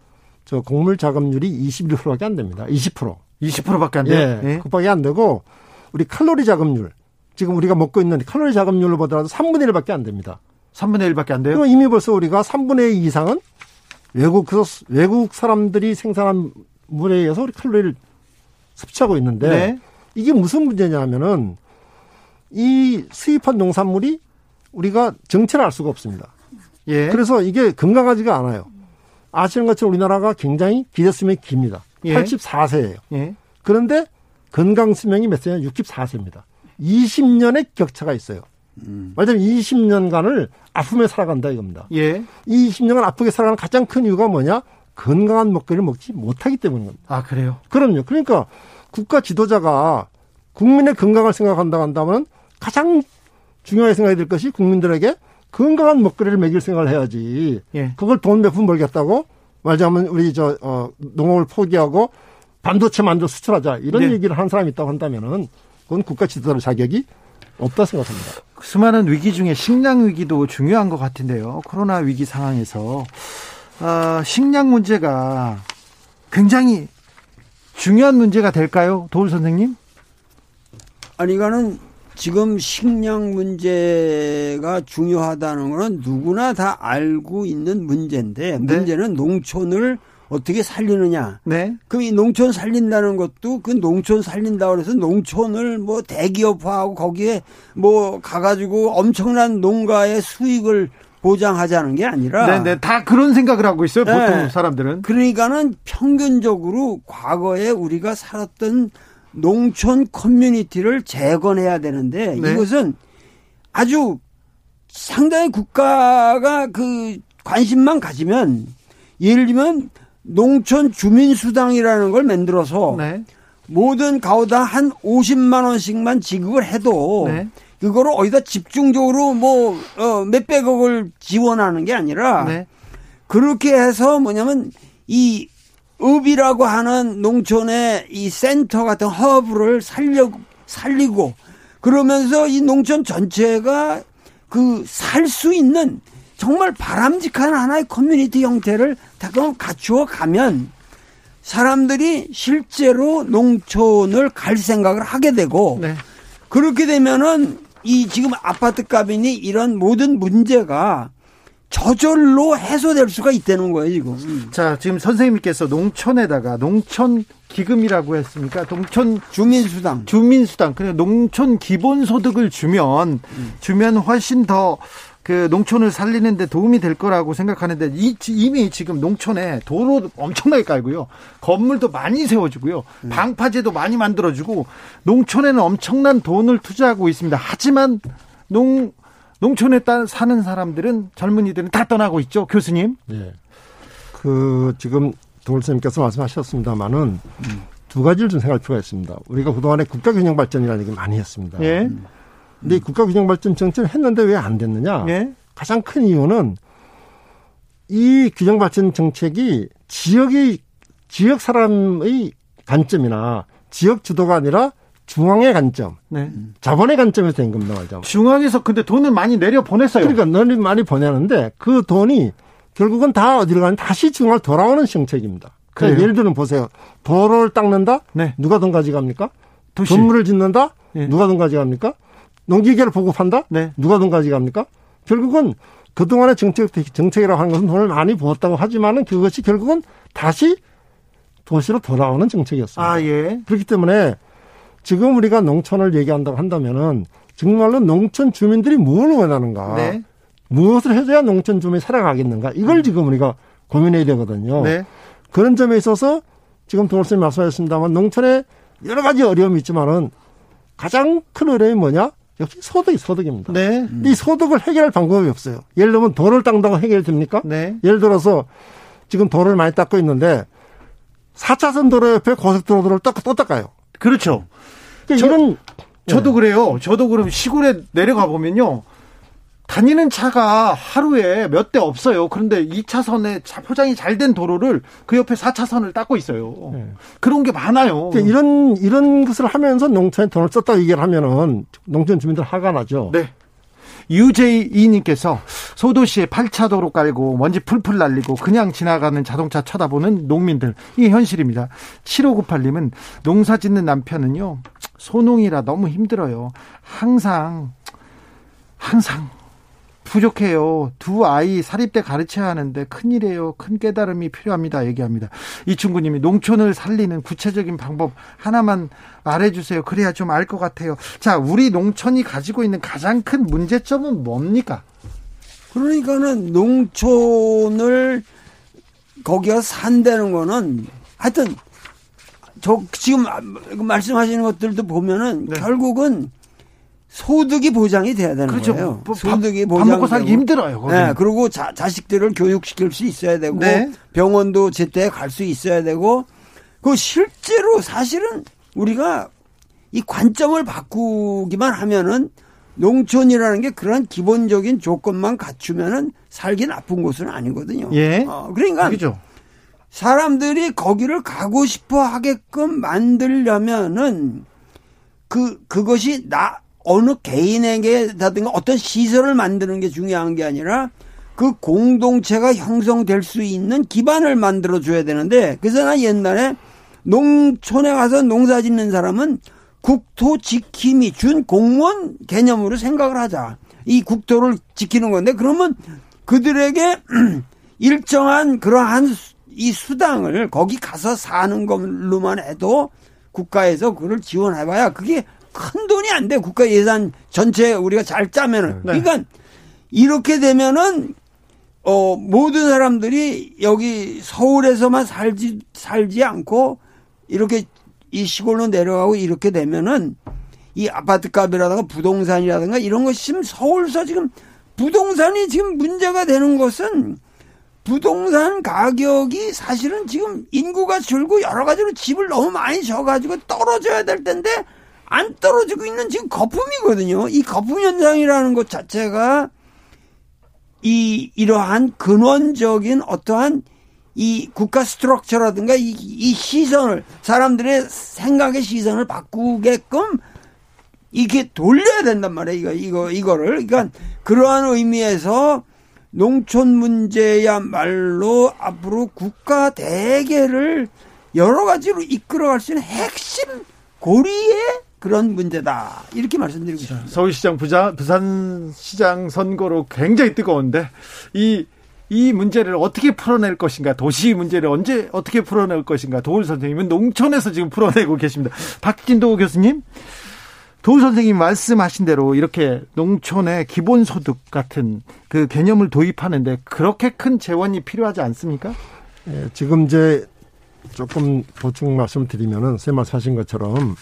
저 곡물 자급률이 21%밖에 안 됩니다. 20%. 20%밖에 안 돼요. 예. 네. 그밖에 안 되고 우리 칼로리 자급률 지금 우리가 먹고 있는 칼로리 자급률을 보더라도 3분의 1밖에 안 됩니다. 3분의 1밖에 안 돼요? 그럼 이미 벌써 우리가 3분의 2 이상은 외국 외국 사람들이 생산한 물에 의해서 우리 칼로리를 섭취하고 있는데 네. 이게 무슨 문제냐면은 이 수입한 농산물이 우리가 정체를 알 수가 없습니다. 예. 그래서 이게 건강하지가 않아요. 아시는 것처럼 우리나라가 굉장히 기대 수명이 깁니다. 예. 84세예요. 예. 그런데 건강 수명이 몇 세냐? 64세입니다. 20년의 격차가 있어요. 음. 말하자면 20년간을 아픔에 살아간다 이겁니다. 예. 20년간 아프게 살아가는 가장 큰 이유가 뭐냐? 건강한 먹거리를 먹지 못하기 때문입니다. 아, 그래요? 그럼요. 그러니까 국가 지도자가 국민의 건강을 생각한다 한다면 가장 중요하게 생각해야 될 것이 국민들에게 건강한 먹거리를 먹일 생각을 해야지. 예. 그걸 돈 몇 푼 벌겠다고 말하자면 우리 저 어, 농업을 포기하고 반도체 만들어 수출하자 이런 네. 얘기를 하는 사람이 있다고 한다면은 그건 국가 지도자 자격이 없다 생각합니다. 수많은 위기 중에 식량 위기도 중요한 것 같은데요. 코로나 위기 상황에서 어, 식량 문제가 굉장히 중요한 문제가 될까요, 도울 선생님? 아니 이거는 지금 식량 문제가 중요하다는 거는 누구나 다 알고 있는 문제인데 네. 문제는 농촌을 어떻게 살리느냐. 네. 그럼 이 농촌 살린다는 것도 그 농촌 살린다 그래서 농촌을 뭐 대기업화하고 거기에 뭐 가가지고 엄청난 농가의 수익을 보장하자는 게 아니라 네네 네. 다 그런 생각을 하고 있어요 보통 네. 사람들은 그러니까는 평균적으로 과거에 우리가 살았던 농촌 커뮤니티를 재건해야 되는데 네. 이것은 아주 상당히 국가가 그 관심만 가지면 예를 들면 농촌 주민수당이라는 걸 만들어서 네. 모든 가오다 한 50만 원씩만 지급을 해도 네. 그거를 어디다 집중적으로 뭐, 어, 몇백억을 지원하는 게 아니라 네. 그렇게 해서 뭐냐면 이 읍이라고 하는 농촌의 이 센터 같은 허브를 살려, 살리고 그러면서 이 농촌 전체가 그 살 수 있는 정말 바람직한 하나의 커뮤니티 형태를 다 좀 갖추어 가면 사람들이 실제로 농촌을 갈 생각을 하게 되고 네. 그렇게 되면은 이 지금 아파트 값이니 이런 모든 문제가 저절로 해소될 수가 있다는 거예요, 지금. 자, 지금 선생님께서 농촌에다가 농촌 기금이라고 했습니까? 농촌 주민수당. 주민수당. 그냥 농촌 기본소득을 주면 주면 훨씬 더 그 농촌을 살리는데 도움이 될 거라고 생각하는데 이, 이미 지금 농촌에 도로 엄청나게 깔고요. 건물도 많이 세워지고요. 음. 방파제도 많이 만들어주고 농촌에는 엄청난 돈을 투자하고 있습니다. 하지만 농 농촌에 따 사는 사람들은 젊은이들은 다 떠나고 있죠, 교수님. 네. 그 지금 도울쌤께서 말씀하셨습니다만은 음. 두 가지를 좀 생각할 필요가 있습니다. 우리가 그동안에 국가균형 발전이라는 얘기 많이 했습니다. 예. 근데 이 국가균형 발전 정책을 했는데 왜 안 됐느냐? 예. 가장 큰 이유는 이 균형 발전 정책이 지역의 지역 사람의 관점이나 지역 주도가 아니라 중앙의 관점, 네. 자본의 관점에서 된 겁니다, 말자 중앙에서 근데 돈을 많이 내려 보냈어요. 그러니까 돈을 많이 보내는데 그 돈이 결국은 다 어디로 가는 다시 중앙 돌아오는 정책입니다. 그러니까 예를 들면 보세요. 도로를 닦는다? 네. 누가 돈 가져갑니까? 도시. 건물을 짓는다? 네. 누가 돈 가져갑니까? 농기계를 보급한다? 네. 누가 돈 가져갑니까? 결국은 그동안의 정책, 정책이라고 하는 것은 돈을 많이 부었다고 하지만은 그것이 결국은 다시 도시로 돌아오는 정책이었습니다. 아, 예. 그렇기 때문에 지금 우리가 농촌을 얘기한다고 한다면은 정말로 농촌 주민들이 뭘 원하는가? 네. 무엇을 해줘야 농촌 주민이 살아가겠는가? 이걸 지금 우리가 고민해야 되거든요. 네. 그런 점에 있어서 지금 도로쌤이 말씀하셨습니다만 농촌에 여러 가지 어려움이 있지만은 가장 큰 어려움이 뭐냐? 역시 소득이 소득입니다. 네. 이 소득을 해결할 방법이 없어요. 예를 들면 도를 닦다고 해결됩니까? 네. 예를 들어서 지금 도를 많이 닦고 있는데 4차선 도로 옆에 고속도로를 또, 또 닦아요. 그렇죠. 그러니까 저, 이런 저도 네. 그래요. 저도 그럼 시골에 내려가 보면요. 다니는 차가 하루에 몇 대 없어요. 그런데 2차선에 포장이 잘 된 도로를 그 옆에 4차선을 닦고 있어요. 네. 그런 게 많아요. 그러니까 이런 이런 것을 하면서 농촌에 돈을 썼다고 얘기를 하면은 농촌 주민들 화가 나죠. 네. 유제이님께서 소도시에 8차 도로 깔고 먼지 풀풀 날리고 그냥 지나가는 자동차 쳐다보는 농민들. 이게 현실입니다. 7598님은 농사 짓는 남편은요, 소농이라 너무 힘들어요. 항상, 항상 부족해요. 두 아이 사립대 가르쳐야 하는데 큰일이에요. 큰 깨달음이 필요합니다. 얘기합니다. 이충구님이 농촌을 살리는 구체적인 방법 하나만 말해주세요. 그래야 좀 알 것 같아요. 자, 우리 농촌이 가지고 있는 가장 큰 문제점은 뭡니까? 그러니까는 농촌을 거기가 산다는 거는 하여튼 저 지금 말씀하시는 것들도 보면은 네. 결국은 소득이 보장이 돼야 되는 그렇죠. 거예요. 뭐, 소득이 보장. 밥 먹고 살기 힘들어요. 거기 네, 그리고 자, 자식들을 교육시킬 수 있어야 되고 네. 병원도 제때 갈 수 있어야 되고 그 실제로 사실은 우리가 이 관점을 바꾸기만 하면은 농촌이라는 게 그런 기본적인 조건만 갖추면은 살기 나쁜 곳은 아니거든요. 예. 어, 그러니까 그렇죠. 사람들이 거기를 가고 싶어 하게끔 만들려면은 그 그것이 나 어느 개인에게라든가 어떤 시설을 만드는 게 중요한 게 아니라 그 공동체가 형성될 수 있는 기반을 만들어 줘야 되는데 그래서 나 옛날에 농촌에 가서 농사 짓는 사람은 국토 지킴이 준 공무원 개념으로 생각을 하자. 이 국토를 지키는 건데 그러면 그들에게 일정한 그러한 이 수당을 거기 가서 사는 걸로만 해도 국가에서 그걸 지원해봐야 그게 큰 돈이 안 돼. 국가 예산 전체 우리가 잘 짜면은. 네. 그러니까 이렇게 되면은 어 모든 사람들이 여기 서울에서만 살지 살지 않고 이렇게 이 시골로 내려가고 이렇게 되면은 이 아파트 값이라든가 부동산이라든가 이런 것이 지금 서울서 지금 부동산이 지금 문제가 되는 것은 부동산 가격이 사실은 지금 인구가 줄고 여러 가지로 집을 너무 많이 져가지고 떨어져야 될 텐데 안 떨어지고 있는 지금 거품이거든요. 이 거품 현상이라는 것 자체가 이 이러한 근원적인 어떠한 이 국가 스트럭처라든가 이, 이 시선을 사람들의 생각의 시선을 바꾸게끔 이렇게 돌려야 된단 말이에요. 이거 이거 이거를 그러니까 그러한 의미에서 농촌 문제야말로 앞으로 국가 대계를 여러 가지로 이끌어갈 수 있는 핵심 고리의 그런 문제다. 이렇게 말씀드리고 싶습니다. 서울시장 부자, 부산시장 선거로 굉장히 뜨거운데 이 이 문제를 어떻게 풀어낼 것인가, 도시 문제를 언제 어떻게 풀어낼 것인가, 도울 선생님은 농촌에서 지금 풀어내고 계십니다. 박진도 교수님, 도울 선생님 말씀하신 대로 이렇게 농촌의 기본소득 같은 그 개념을 도입하는데 그렇게 큰 재원이 필요하지 않습니까? 예, 지금 이제 조금 보충 말씀드리면은 쌤 말씀하신 것처럼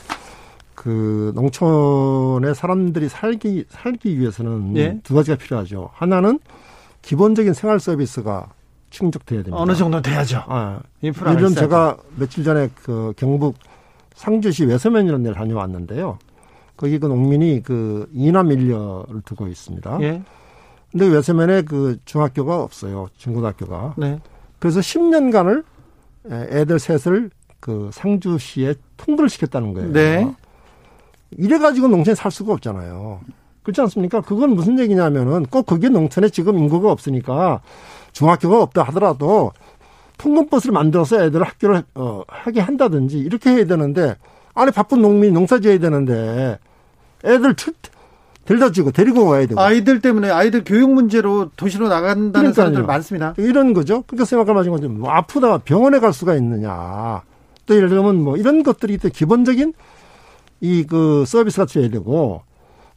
그 농촌에 사람들이 살기 살기 위해서는 예? 두 가지가 필요하죠. 하나는 기본적인 생활 서비스가 충족돼야 됩니다. 어느 정도 돼야죠. 아, 인프라. 예를 제가 며칠 전에 그 경북 상주시 외서면이라는 데를 다녀왔는데요. 거기 그 농민이 그 이남 일녀를 두고 있습니다. 예. 근데 외서면에 그 중학교가 없어요. 중고등학교가. 네. 그래서 10년간을 애들 셋을 그 상주시에 통보를 시켰다는 거예요. 네. 이래가지고 농촌에 살 수가 없잖아요. 그렇지 않습니까? 그건 무슨 얘기냐면은 꼭 그게 농촌에 지금 인구가 없으니까 중학교가 없다 하더라도 통근버스를 만들어서 애들을 학교를 어, 하게 한다든지 이렇게 해야 되는데 아니 바쁜 농민이 농사 지어야 되는데 애들 데려다 주고 데리고 와야 되고 아이들 때문에 아이들 교육 문제로 도시로 나간다는 그러니까요. 사람들 많습니다. 이런 거죠. 그러니까 생각해보신 건좀 뭐 아프다 병원에 갈 수가 있느냐. 또 예를 들면 뭐 이런 것들이 또 기본적인 이 그 서비스가 되고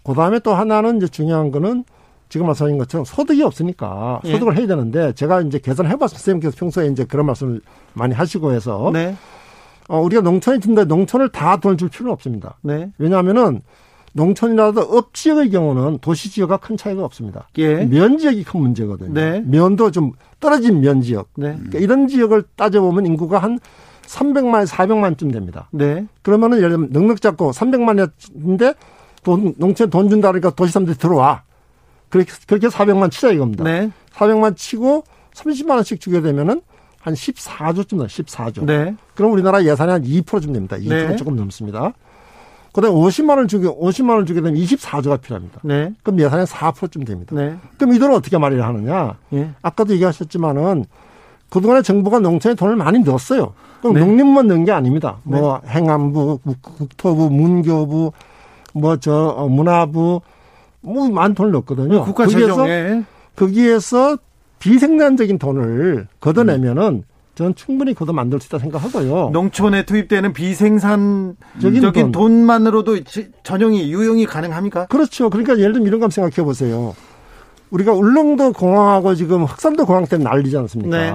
그 다음에 또 하나는 이제 중요한 거는 지금 말씀하신 것처럼 소득이 없으니까 예. 소득을 예. 해야 되는데 제가 이제 계산해봤어요. 선생님께서 평소에 이제 그런 말씀을 많이 하시고 해서 네. 어, 우리가 농촌인데 농촌을 다 돈을 줄 필요는 없습니다. 네. 왜냐하면은 농촌이라도 읍 지역의 경우는 도시 지역과 큰 차이가 없습니다. 예. 면 지역이 큰 문제거든요. 네. 면도 좀 떨어진 면 지역. 네. 그러니까 이런 지역을 따져보면 인구가 한 300만, 400만쯤 됩니다. 네. 그러면은 예를 들면 넉넉 잡고 300만인데 돈, 농촌에 돈 준다 그러니까 도시 사람들이 들어와. 그렇게, 그렇게 400만 치자 이겁니다. 네. 400만 치고 30만 원씩 주게 되면은 한 14조쯤 나요. 14조. 네. 그럼 우리나라 예산이 한 2%쯤 됩니다. 2% 네. 조금 넘습니다. 그 다음에 50만 원 주게 50만 원 주게 되면 24조가 필요합니다. 네. 그럼 예산이 4%쯤 됩니다. 네. 그럼 이 돈을 어떻게 마련을 하느냐? 예. 아까도 얘기하셨지만은 그동안에 정부가 농촌에 돈을 많이 넣었어요. 네. 농림만 넣은 게 아닙니다. 네. 뭐 행안부, 국토부, 문교부, 뭐저 어, 문화부 뭐 많은 돈을 넣었거든요. 국가 재정에 거기에서 비생산적인 돈을 걷어내면은 음. 저는 충분히 그도 만들 수 있다 생각하고요. 농촌에 투입되는 비생산적인 돈. 만으로도 전용이 유용이 가능합니까? 그렇죠. 그러니까 예를 들면 이런 거 생각해 보세요. 우리가 울릉도 공항하고 지금 흑산도 공항 때문에 난리지 않습니까? 네.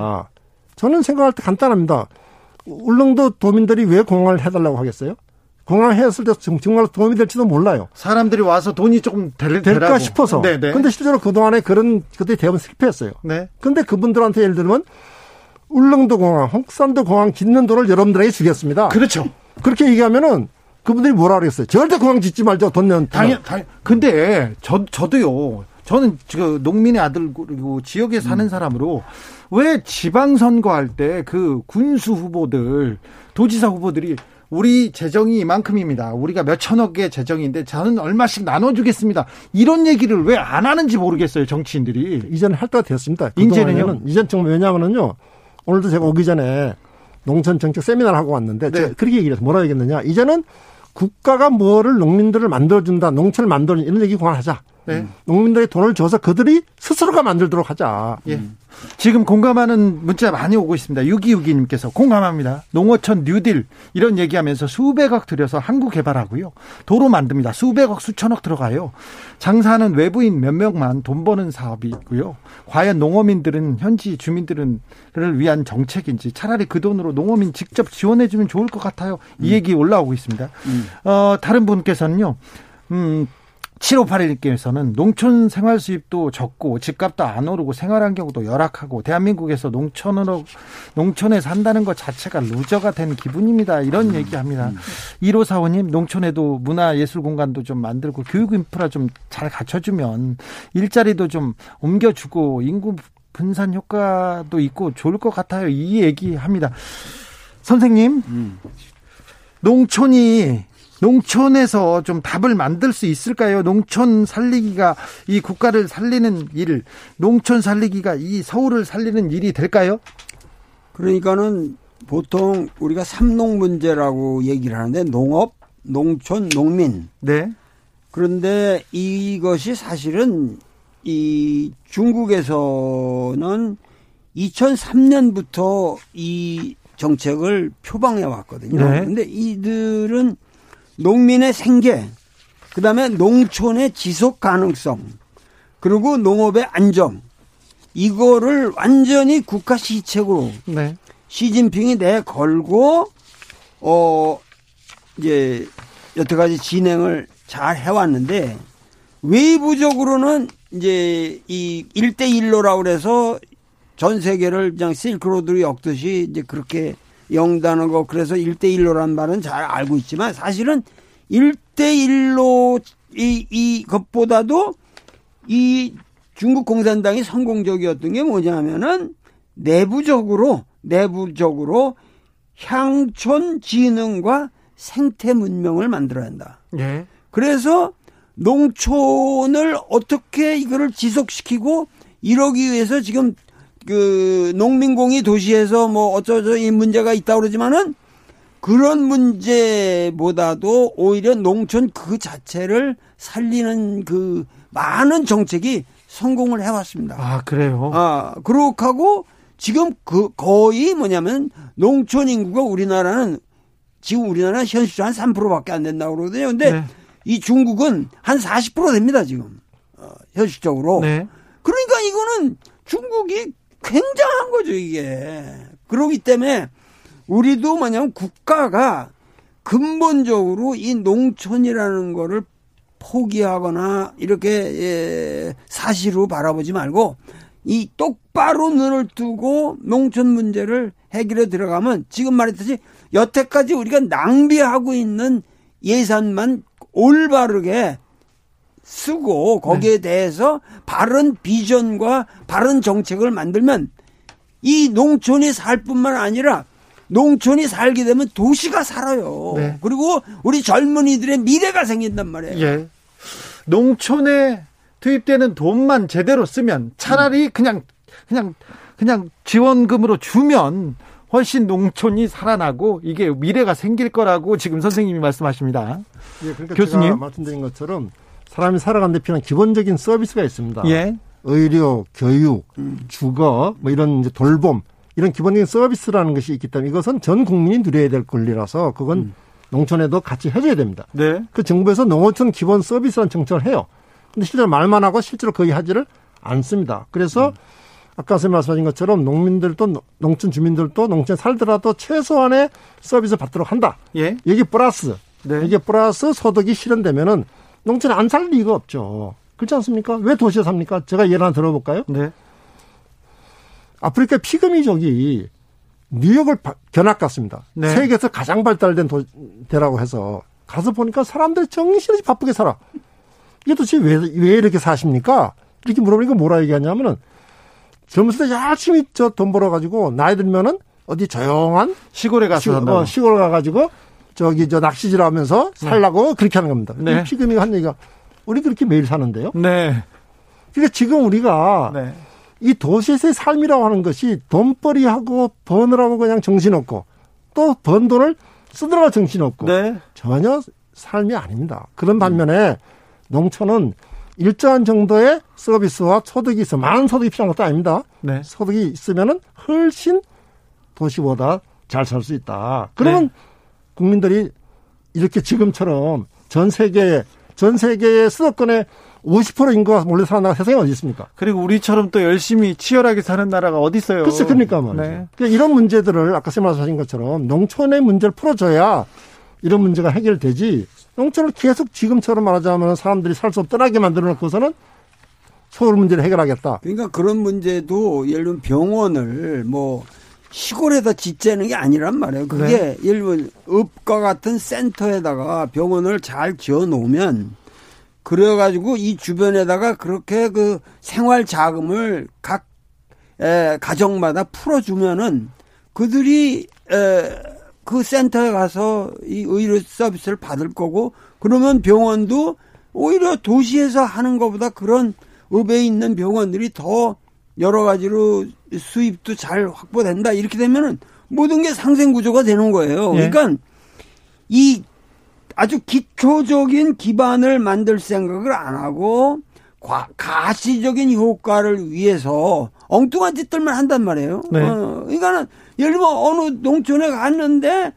저는 생각할 때 간단합니다. 울릉도 도민들이 왜 공항을 해달라고 하겠어요? 공항 했을 때 정말 도움이 될지도 몰라요. 사람들이 와서 돈이 조금 될, 될까 되라고. 싶어서. 네네. 네. 근데 실제로 그동안에 그런 그들이 대부분 실패했어요. 네. 근데 그분들한테 예를 들면 울릉도 공항, 홍산도 공항 짓는 돈을 여러분들에게 주겠습니다. 그렇죠. 그렇게 얘기하면은 그분들이 뭐라 그랬어요? 절대 공항 짓지 말죠. 돈 내는. 당연, 당 근데 저, 저도요. 저는 그 농민의 아들 그리고 지역에 사는 음. 사람으로 왜 지방선거 할 때 그 군수 후보들, 도지사 후보들이 우리 재정이 이만큼입니다. 우리가 몇 천억의 재정인데 저는 얼마씩 나눠주겠습니다. 이런 얘기를 왜 안 하는지 모르겠어요. 정치인들이. 이제는 할 때가 됐습니다. 이제는요. 이제 정말 왜냐하면요. 오늘도 제가 오기 전에 농촌 정책 세미나를 하고 왔는데 네. 그렇게 얘기를 해서 뭐라 얘기했느냐. 이제는 국가가 뭐를 농민들을 만들어준다, 농촌을 만들어준다, 이런 얘기 그만하자. 네. 농민들의 돈을 줘서 그들이 스스로가 만들도록 하자. 예. 지금 공감하는 문자 많이 오고 있습니다. 6262님께서 공감합니다. 농어촌 뉴딜 이런 얘기하면서 수백억 들여서 한국 개발하고요. 도로 만듭니다. 수백억 수천억 들어가요. 장사하는 외부인 몇 명만 돈 버는 사업이고요. 과연 농어민들은 현지 주민들을 위한 정책인지 차라리 그 돈으로 농어민 직접 지원해 주면 좋을 것 같아요. 이 음. 얘기 올라오고 있습니다. 음. 어, 다른 분께서는요. 음, 7581님께서는 농촌 생활 수입도 적고 집값도 안 오르고 생활 환경도 열악하고 대한민국에서 농촌으로 농촌에 산다는 것 자체가 루저가 된 기분입니다. 이런 음, 얘기합니다. 음. 1545님 농촌에도 문화 예술 공간도 좀 만들고 교육 인프라 좀 잘 갖춰주면 일자리도 좀 옮겨주고 인구 분산 효과도 있고 좋을 것 같아요. 이 얘기합니다. 선생님, 음. 농촌이 농촌에서 좀 답을 만들 수 있을까요? 농촌 살리기가 이 국가를 살리는 일, 농촌 살리기가 이 서울을 살리는 일이 될까요? 그러니까는 보통 우리가 삼농 문제라고 얘기를 하는데 농업, 농촌, 농민. 네. 그런데 이것이 사실은 이 중국에서는 2003년부터 이 정책을 표방해 왔거든요. 네. 근데 이들은 농민의 생계, 그 다음에 농촌의 지속 가능성, 그리고 농업의 안정 이거를 완전히 국가 시책으로 네. 시진핑이 내걸고 어 이제 여태까지 진행을 잘 해왔는데 외부적으로는 이제 이 1대1로라고 그래서 전 세계를 그냥 실크로드로 엮듯이 이제 그렇게 거 그래서 1대1로라는 말은 잘 알고 있지만 사실은 1대1로 이, 이 것보다도 이 중국 공산당이 성공적이었던 게 뭐냐면은 내부적으로 내부적으로 향촌 지능과 생태 문명을 만들어야 한다. 예. 그래서 농촌을 어떻게 이거를 지속시키고 이러기 위해서 지금 그 농민공이 도시에서 뭐 어쩌저 이 문제가 있다 그러지만은 그런 문제보다도 오히려 농촌 그 자체를 살리는 그 많은 정책이 성공을 해왔습니다. 아 그래요? 아 그렇게 하고 지금 그 거의 뭐냐면 농촌 인구가 우리나라는 지금 우리나라 현실적으로 한 3%밖에 안 된다고 그러거든요. 근데 네. 이 중국은 한 40% 됩니다, 지금. 어, 현실적으로. 네. 그러니까 이거는 중국이 굉장한 거죠, 이게. 그러기 때문에 우리도 뭐냐면 국가가 근본적으로 이 농촌이라는 거를 포기하거나 이렇게 예, 사실로 바라보지 말고 이 똑바로 눈을 뜨고 농촌 문제를 해결해 들어가면 지금 말했듯이 여태까지 우리가 낭비하고 있는 예산만 올바르게 쓰고 거기에 네. 대해서 바른 비전과 바른 정책을 만들면 이 농촌이 살 뿐만 아니라 농촌이 살게 되면 도시가 살아요. 네. 그리고 우리 젊은이들의 미래가 생긴단 말이에요. 예. 농촌에 투입되는 돈만 제대로 쓰면 차라리 음. 그냥 그냥 그냥 지원금으로 주면 훨씬 농촌이 살아나고 이게 미래가 생길 거라고 지금 선생님이 말씀하십니다. 예, 그러니까 교수님 제가 말씀드린 것처럼 사람이 살아가는 데 필요한 기본적인 서비스가 있습니다. 예. 의료, 교육, 음. 주거, 뭐 이런 이제 돌봄 이런 기본적인 서비스라는 것이 있기 때문에 이것은 전 국민이 누려야 될 권리라서 그건 음. 농촌에도 같이 해줘야 됩니다. 네. 그 정부에서 농어촌 기본 서비스라는 정책을 해요. 근데 실제로 말만 하고 실제로 거의 하지를 않습니다. 그래서 음. 아까 선생님 말씀하신 것처럼 농민들도 농촌 주민들도 농촌에 살더라도 최소한의 서비스 를 받도록 한다. 예. 여기 플러스 네. 이게 플러스 소득이 실현되면은 농촌에 안 살 리가 없죠. 그렇지 않습니까? 왜 도시에 삽니까? 제가 예를 하나 들어볼까요? 네. 아프리카 피그미족이 뉴욕을 견학 갔습니다. 네. 세계에서 가장 발달된 도, 대라고 해서 가서 보니까 사람들이 정신없이 바쁘게 살아. 이게 도대체 왜, 왜 이렇게 사십니까? 이렇게 물어보니까 뭐라 얘기하냐면은 젊었을 때 열심히 저 돈 벌어가지고 나이 들면은 어디 조용한 시골에 가서 시, 어, 시골 가가지고 저기 저 낚시질 하면서 네. 살라고 네. 그렇게 하는 겁니다. 네. 피그미가 한 얘기가 우리 그렇게 매일 사는데요. 네. 그러니까 지금 우리가 네. 이 도시에서의 삶이라고 하는 것이 돈벌이하고 버느라고 그냥 정신없고 또 번 돈을 쓰느라고 정신없고 네. 전혀 삶이 아닙니다. 그런 반면에 농촌은 일정한 정도의 서비스와 소득이 있어 많은 소득이 필요한 것도 아닙니다. 네. 소득이 있으면은 훨씬 도시보다 잘 살 수 있다. 그러면 네. 국민들이 이렇게 지금처럼 전 세계 전 세계의 수도권의 50% 인구가 몰래 살아나가 세상에 어디 있습니까? 그리고 우리처럼 또 열심히 치열하게 사는 나라가 어디 있어요? 글쎄, 그러니까 말이죠. 네. 그러니까 이런 문제들을 아까 말씀하신 것처럼 농촌의 문제를 풀어줘야 이런 문제가 해결되지 농촌을 계속 지금처럼 말하자면 사람들이 살 수 없더라게 만들어 놓고서는 서울 문제를 해결하겠다. 그러니까 그런 문제도 예를 들면 병원을 뭐 시골에다 짓자는 게 아니란 말이에요. 그게 네. 들면 읍과 같은 센터에다가 병원을 잘 지어 놓으면 그래가지고 이 주변에다가 그렇게 그 생활 자금을 각 에, 가정마다 풀어주면은 그들이 에, 그 센터에 가서 이 의료 서비스를 받을 거고 그러면 병원도 오히려 도시에서 하는 것보다 그런 읍에 있는 병원들이 더 여러 가지로 수입도 잘 확보된다 이렇게 되면은 모든 게 상생 구조가 되는 거예요. 예. 그러니까 이 아주 기초적인 기반을 만들 생각을 안 하고 과, 가시적인 효과를 위해서 엉뚱한 짓들만 한단 말이에요. 네. 어, 그러니까는 예를 들면 어느 농촌에 갔는데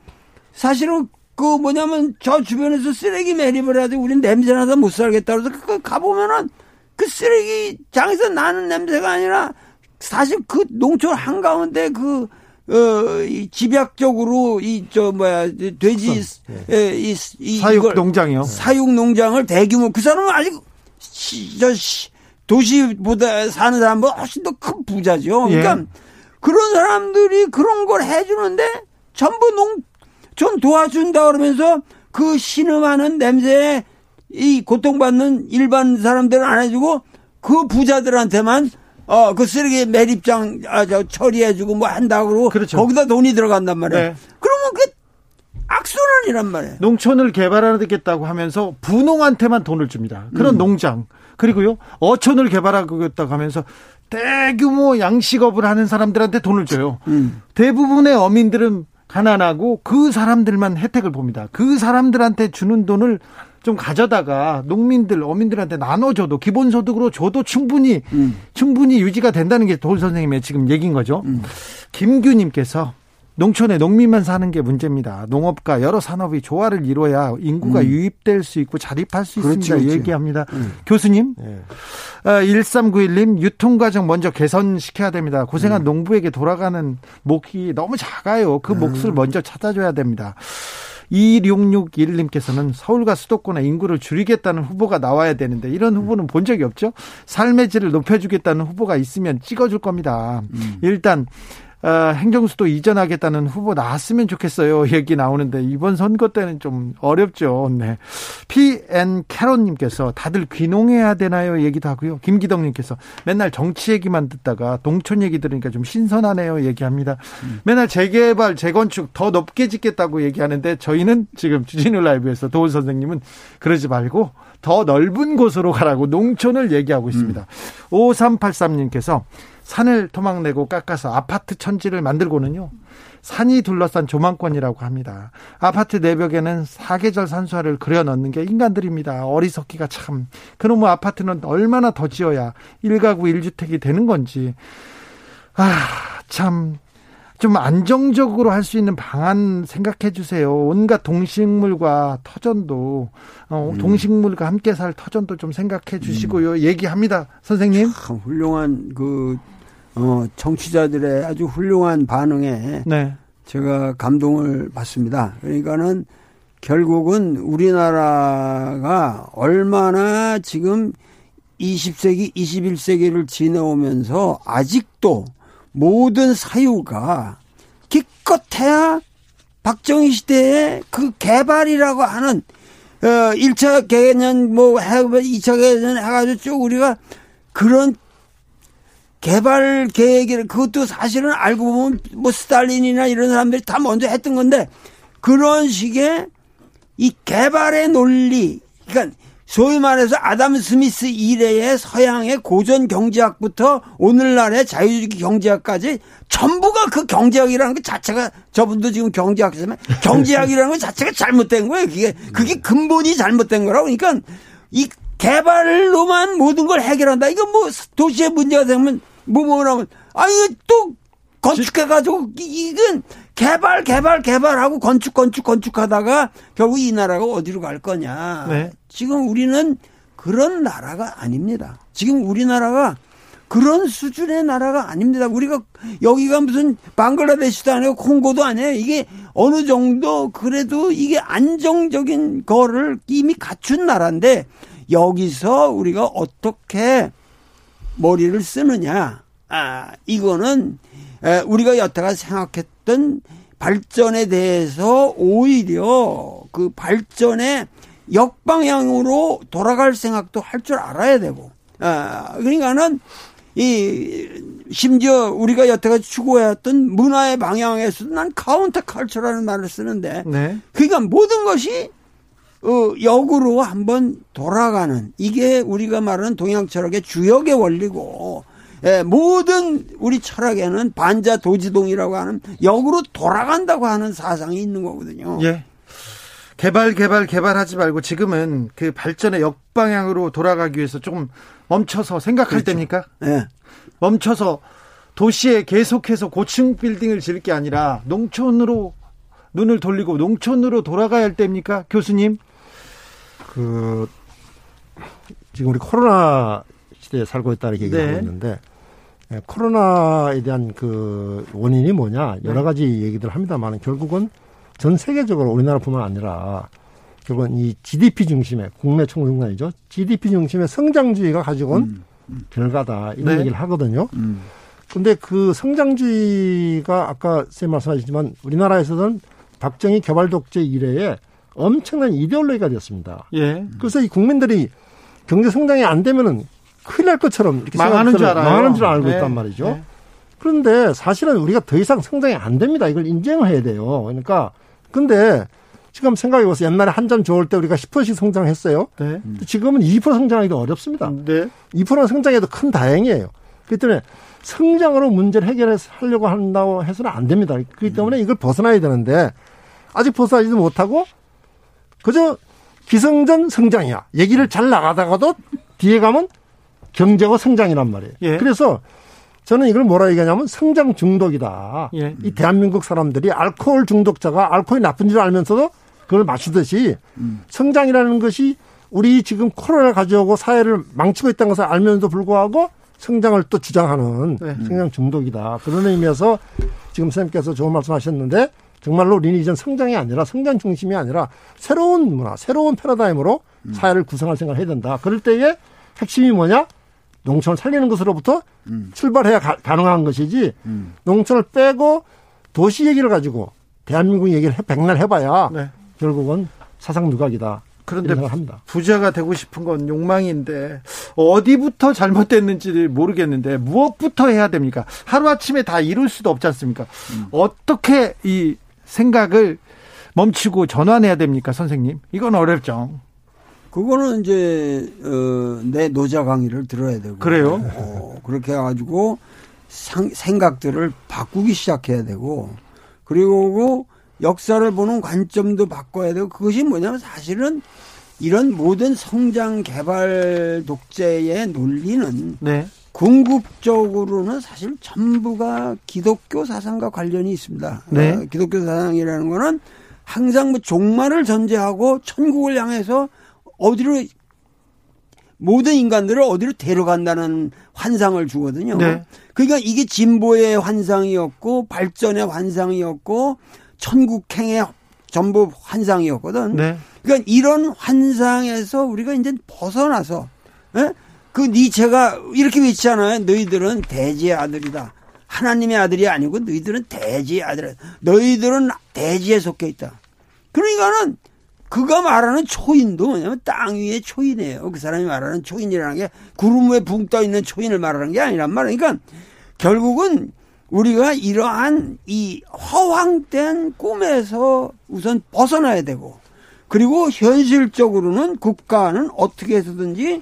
사실은 그 뭐냐면 저 주변에서 쓰레기 매립을 해야지 우린 냄새나서 못 살겠다 그래서 그 가보면은 그 쓰레기장에서 나는 냄새가 아니라 사실 그 농촌 한가운데 그, 어, 이 집약적으로 이, 저, 뭐야, 돼지, 네. 에, 이, 이, 사육 농장이요. 사육 농장을 대규모, 그 사람은 아직, 시, 저, 시, 도시보다 사는 사람보다 훨씬 더 큰 부자죠. 그러니까 예. 그런 사람들이 그런 걸 해주는데 전부 농, 좀 도와준다 그러면서 그 신음하는 냄새에 이 고통받는 일반 사람들은 안 해주고 그 부자들한테만 어, 그 쓰레기 매립장, 아, 저, 처리해주고 뭐 한다고 그러고. 그렇죠. 거기다 돈이 들어간단 말이에요. 네. 그러면 그 악순환이란 말이에요. 농촌을 개발하겠다고 하면서 분홍한테만 돈을 줍니다. 그런 음. 농장. 그리고요, 어촌을 개발하겠다고 하면서 대규모 양식업을 하는 사람들한테 돈을 줘요. 음. 대부분의 어민들은 가난하고 그 사람들만 혜택을 봅니다. 그 사람들한테 주는 돈을 좀 가져다가 농민들, 어민들한테 나눠줘도 기본소득으로 줘도 충분히 음. 충분히 유지가 된다는 게 도울 선생님의 지금 얘기인 거죠. 음. 김규님께서 농촌에 농민만 사는 게 문제입니다. 농업과 여러 산업이 조화를 이뤄야 인구가 음. 유입될 수 있고 자립할 수 그렇지, 있습니다. 그렇지. 얘기합니다. 음. 교수님, 네. 아, 1391님 유통과정 먼저 개선시켜야 됩니다. 고생한 음. 농부에게 돌아가는 몫이 너무 작아요. 그 몫을 음. 먼저 찾아줘야 됩니다. 2661님께서는 서울과 수도권의 인구를 줄이겠다는 후보가 나와야 되는데 이런 후보는 본 적이 없죠. 삶의 질을 높여주겠다는 후보가 있으면 찍어줄 겁니다. 음. 일단 어, 행정수도 이전하겠다는 후보 나왔으면 좋겠어요. 얘기 나오는데 이번 선거 때는 좀 어렵죠. 네. PN 캐롯님께서 다들 귀농해야 되나요? 얘기도 하고요. 김기덕님께서 맨날 정치 얘기만 듣다가 동촌 얘기 들으니까 좀 신선하네요. 얘기합니다. 음. 맨날 재개발, 재건축 더 높게 짓겠다고 얘기하는데 저희는 지금 주진우 라이브에서 도훈 선생님은 그러지 말고 더 넓은 곳으로 가라고 농촌을 얘기하고 있습니다. 음. 5383님께서 산을 토막내고 깎아서 아파트 천지를 만들고는요. 산이 둘러싼 조망권이라고 합니다. 아파트 내벽에는 사계절 산수화를 그려 넣는 게 인간들입니다. 어리석기가 참. 그놈의 아파트는 얼마나 더 지어야 1가구 1주택이 되는 건지. 아, 참. 좀 안정적으로 할 수 있는 방안 생각해 주세요. 온갖 동식물과 터전도 어, 음. 동식물과 함께 살 터전도 좀 생각해 주시고요. 음. 얘기합니다, 선생님. 참 훌륭한 그 어, 정치자들의 아주 훌륭한 반응에 네. 제가 감동을 받습니다. 그러니까는 결국은 우리나라가 얼마나 지금 20세기, 21세기를 지내오면서 아직도 모든 사유가 기껏해야 박정희 시대에 그 개발이라고 하는 어 1차 개년 뭐 해, 2차 개년 해가지고 쭉 우리가 그런 개발 계획을 그것도 사실은 알고 보면 뭐 스탈린이나 이런 사람들이 다 먼저 했던 건데 그런 식의 이 개발의 논리 그러니까 소위 말해서 아담 스미스 이래의 서양의 고전 경제학부터 오늘날의 자유주의 경제학까지 전부가 그 경제학이라는 것 자체가 저분도 지금 경제학이지만 경제학이라는 것 자체가 잘못된 거예요. 그게 그게 근본이 잘못된 거라고. 그러니까 이 개발로만 모든 걸 해결한다. 이거 뭐 도시의 문제가 되면 뭐 뭐라면 아 이거 또 건축해가지고 이건 개발 개발 개발하고 건축 건축 건축하다가 결국 이 나라가 어디로 갈 거냐. 네. 지금 우리는 그런 나라가 아닙니다. 지금 우리나라가 그런 수준의 나라가 아닙니다. 우리가 여기가 무슨 방글라데시도 아니고 콩고도 아니에요. 이게 어느 정도 그래도 이게 안정적인 거를 이미 갖춘 나라인데 여기서 우리가 어떻게 머리를 쓰느냐. 아, 이거는 우리가 여태가 생각했던 발전에 대해서 오히려 그 발전의 역방향으로 돌아갈 생각도 할 줄 알아야 되고. 아, 그러니까는 이 심지어 우리가 여태까지 추구해왔던 문화의 방향에서도 난 counter culture라는 말을 쓰는데 네. 그러니까 모든 것이 어, 역으로 한번 돌아가는 이게 우리가 말하는 동양 철학의 주역의 원리고 예, 모든 우리 철학에는 반자도지동이라고 하는 역으로 돌아간다고 하는 사상이 있는 거거든요. 예. 개발 개발 개발하지 말고 지금은 그 발전의 역방향으로 돌아가기 위해서 조금 멈춰서 생각할 그렇죠. 때입니까? 예. 멈춰서 도시에 계속해서 고층 빌딩을 지을 게 아니라 농촌으로 눈을 돌리고 농촌으로 돌아가야 할 때입니까, 교수님? 그 지금 우리 코로나 시대에 살고 있다는 얘기를 네. 하고 있는데 예, 코로나에 대한 그 원인이 뭐냐 여러 네. 가지 얘기들 합니다만 결국은 전 세계적으로 우리나라뿐만 아니라 결국은 이 GDP 중심의 국내 총생산이죠. GDP 중심의 성장주의가 가지고 온 음, 음. 결과다 이런 네. 얘기를 하거든요. 음. 근데 그 성장주의가 아까 쌤 말씀하셨지만 우리나라에서는 박정희 개발 독재 이래에 엄청난 이데올로기가 되었습니다. 예. 그래서 이 국민들이 경제 성장이 안 되면은 큰일 날 것처럼 이렇게 망하는 줄 알아요. 망하는 줄 알고 네. 있단 말이죠. 네. 그런데 사실은 우리가 더 이상 성장이 안 됩니다. 이걸 인정을 해야 돼요. 그러니까 근데 지금 생각해 보세요. 옛날에 한점 좋을 때 우리가 10%씩 성장했어요. 네. 지금은 2% 성장하기도 어렵습니다. 네. 2% 성장해도 큰 다행이에요. 그렇기 때문에 성장으로 문제를 해결하려고 한다고 해서는 안 됩니다. 그렇기 때문에 이걸 벗어나야 되는데 아직 벗어나지도 못하고 그저 기성전 성장이야. 얘기를 잘 나가다가도 뒤에 가면 경제와 성장이란 말이에요. 예. 그래서 저는 이걸 뭐라 얘기하냐면 성장 중독이다. 예. 이 대한민국 사람들이 알코올 중독자가 알코올이 나쁜 줄 알면서도 그걸 마시듯이 음. 성장이라는 것이 우리 지금 코로나 가져오고 사회를 망치고 있다는 것을 알면서도 불구하고 성장을 또 주장하는 네. 성장 중독이다. 그런 의미에서 지금 선생님께서 좋은 말씀 하셨는데 정말로 이전 성장이 아니라 성장 중심이 아니라 새로운 문화, 새로운 패러다임으로 음. 사회를 구성할 생각을 해야 된다. 그럴 때에 핵심이 뭐냐? 농촌을 살리는 것으로부터 음. 출발해야 가, 능한 것이지 음. 농촌을 빼고 도시 얘기를 가지고 대한민국 얘기를 백날 해봐야 네. 결국은 사상 누각이다. 그런데 부자가 되고 싶은 건 욕망인데 어디부터 잘못됐는지 모르겠는데 무엇부터 해야 됩니까? 하루아침에 다 이룰 수도 없지 않습니까? 음. 어떻게 이 생각을 멈추고 전환해야 됩니까, 선생님? 이건 어렵죠. 그거는 이제 어, 내 노자 강의를 들어야 되고 그래요. 어, 그렇게 해가지고 상, 생각들을 바꾸기 시작해야 되고 그리고 역사를 보는 관점도 바꿔야 되고 그것이 뭐냐면 사실은 이런 모든 성장 개발 독재의 논리는 네. 궁극적으로는 사실 전부가 기독교 사상과 관련이 있습니다. 네. 어, 기독교 사상이라는 거는 항상 뭐 종말을 전제하고 천국을 향해서 어디로 모든 인간들을 어디로 데려간다는 환상을 주거든요. 네. 그러니까 이게 진보의 환상이었고 발전의 환상이었고 천국행의 전부 환상이었거든. 네. 그러니까 이런 환상에서 우리가 이제 벗어나서 에? 예? 그 니체가 이렇게 외치잖아요. 너희들은 대지의 아들이다. 하나님의 아들이 아니고 너희들은 대지의 아들이다. 너희들은 대지에 속해 있다. 그러니까는 그가 말하는 초인도 뭐냐면 땅 위의 초인이에요. 그 사람이 말하는 초인이라는 게 구름 위에 붕 떠 있는 초인을 말하는 게 아니란 말이에요. 그러니까 결국은 우리가 이러한 이 허황된 꿈에서 우선 벗어나야 되고 그리고 현실적으로는 국가는 어떻게 해서든지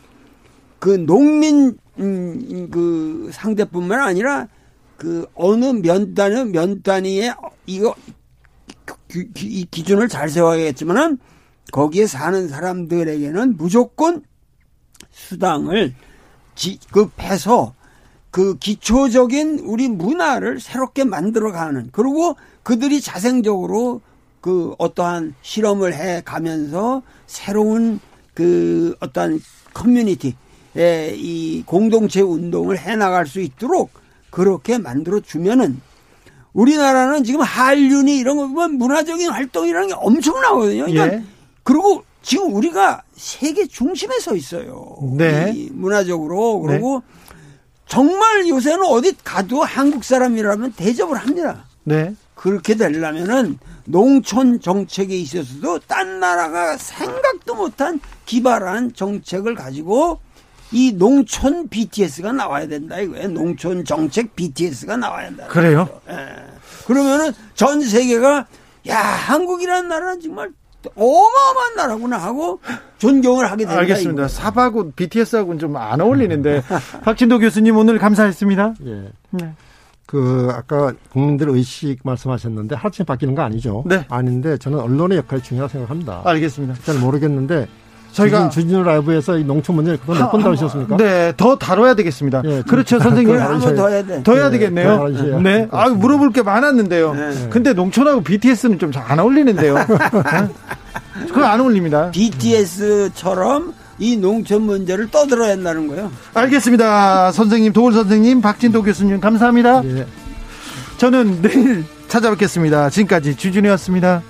그 농민 음, 그 상대뿐만 아니라 그 어느 면 단위 면 단위의 이거 이 기준을 잘 세워야겠지만은 거기에 사는 사람들에게는 무조건 수당을 지급해서 그 기초적인 우리 문화를 새롭게 만들어가는 그리고 그들이 자생적으로 그 어떠한 실험을 해 가면서 새로운 그 어떠한 커뮤니티 의이 공동체 운동을 해 나갈 수 있도록 그렇게 만들어 주면은 우리나라는 지금 한륜이 이런 거 보면 문화적인 활동이라는 게 엄청나거든요. 그러니까 예. 그리고 지금 우리가 세계 중심에 서 있어요. 네. 문화적으로. 그리고 네. 정말 요새는 어디 가도 한국 사람이라면 대접을 합니다. 네. 그렇게 되려면은 농촌 정책에 있어서도 딴 나라가 생각도 못한 기발한 정책을 가지고 이 농촌 BTS가 나와야 된다 이거예요. 농촌 정책 BTS가 나와야 된다. 그래요? 예. 그러면은 전 세계가 야 한국이라는 나라는 정말 어마어마한 나라구나 하고 존경을 하게 됩니다. 알겠습니다. 사바고 BTS하고는 좀 안 어울리는데 박진도 교수님 오늘 감사했습니다. 예. 네. 그 아까 국민들 의식 말씀하셨는데 하루쯤 바뀌는 거 아니죠? 네. 아닌데 저는 언론의 역할이 중요하다고 생각합니다. 알겠습니다. 잘 모르겠는데 저희가 주진우 라이브에서 이 농촌 문제 그거 몇번 다루셨습니까? 네, 더 다뤄야 되겠습니다. 네, 그렇죠, 선생님. 한번 더 해야 돼. 더 해야 되겠네요. 네, 네. 아, 물어볼 게 많았는데요. 네. 근데 농촌하고 BTS는 좀 잘 안 어울리는데요. 네? 그건 안 어울립니다. BTS처럼 이 농촌 문제를 떠들어야 한다는 거예요. 알겠습니다. 선생님, 도울 선생님, 박진도 교수님, 감사합니다. 네. 저는 내일 찾아뵙겠습니다. 지금까지 주준이었습니다.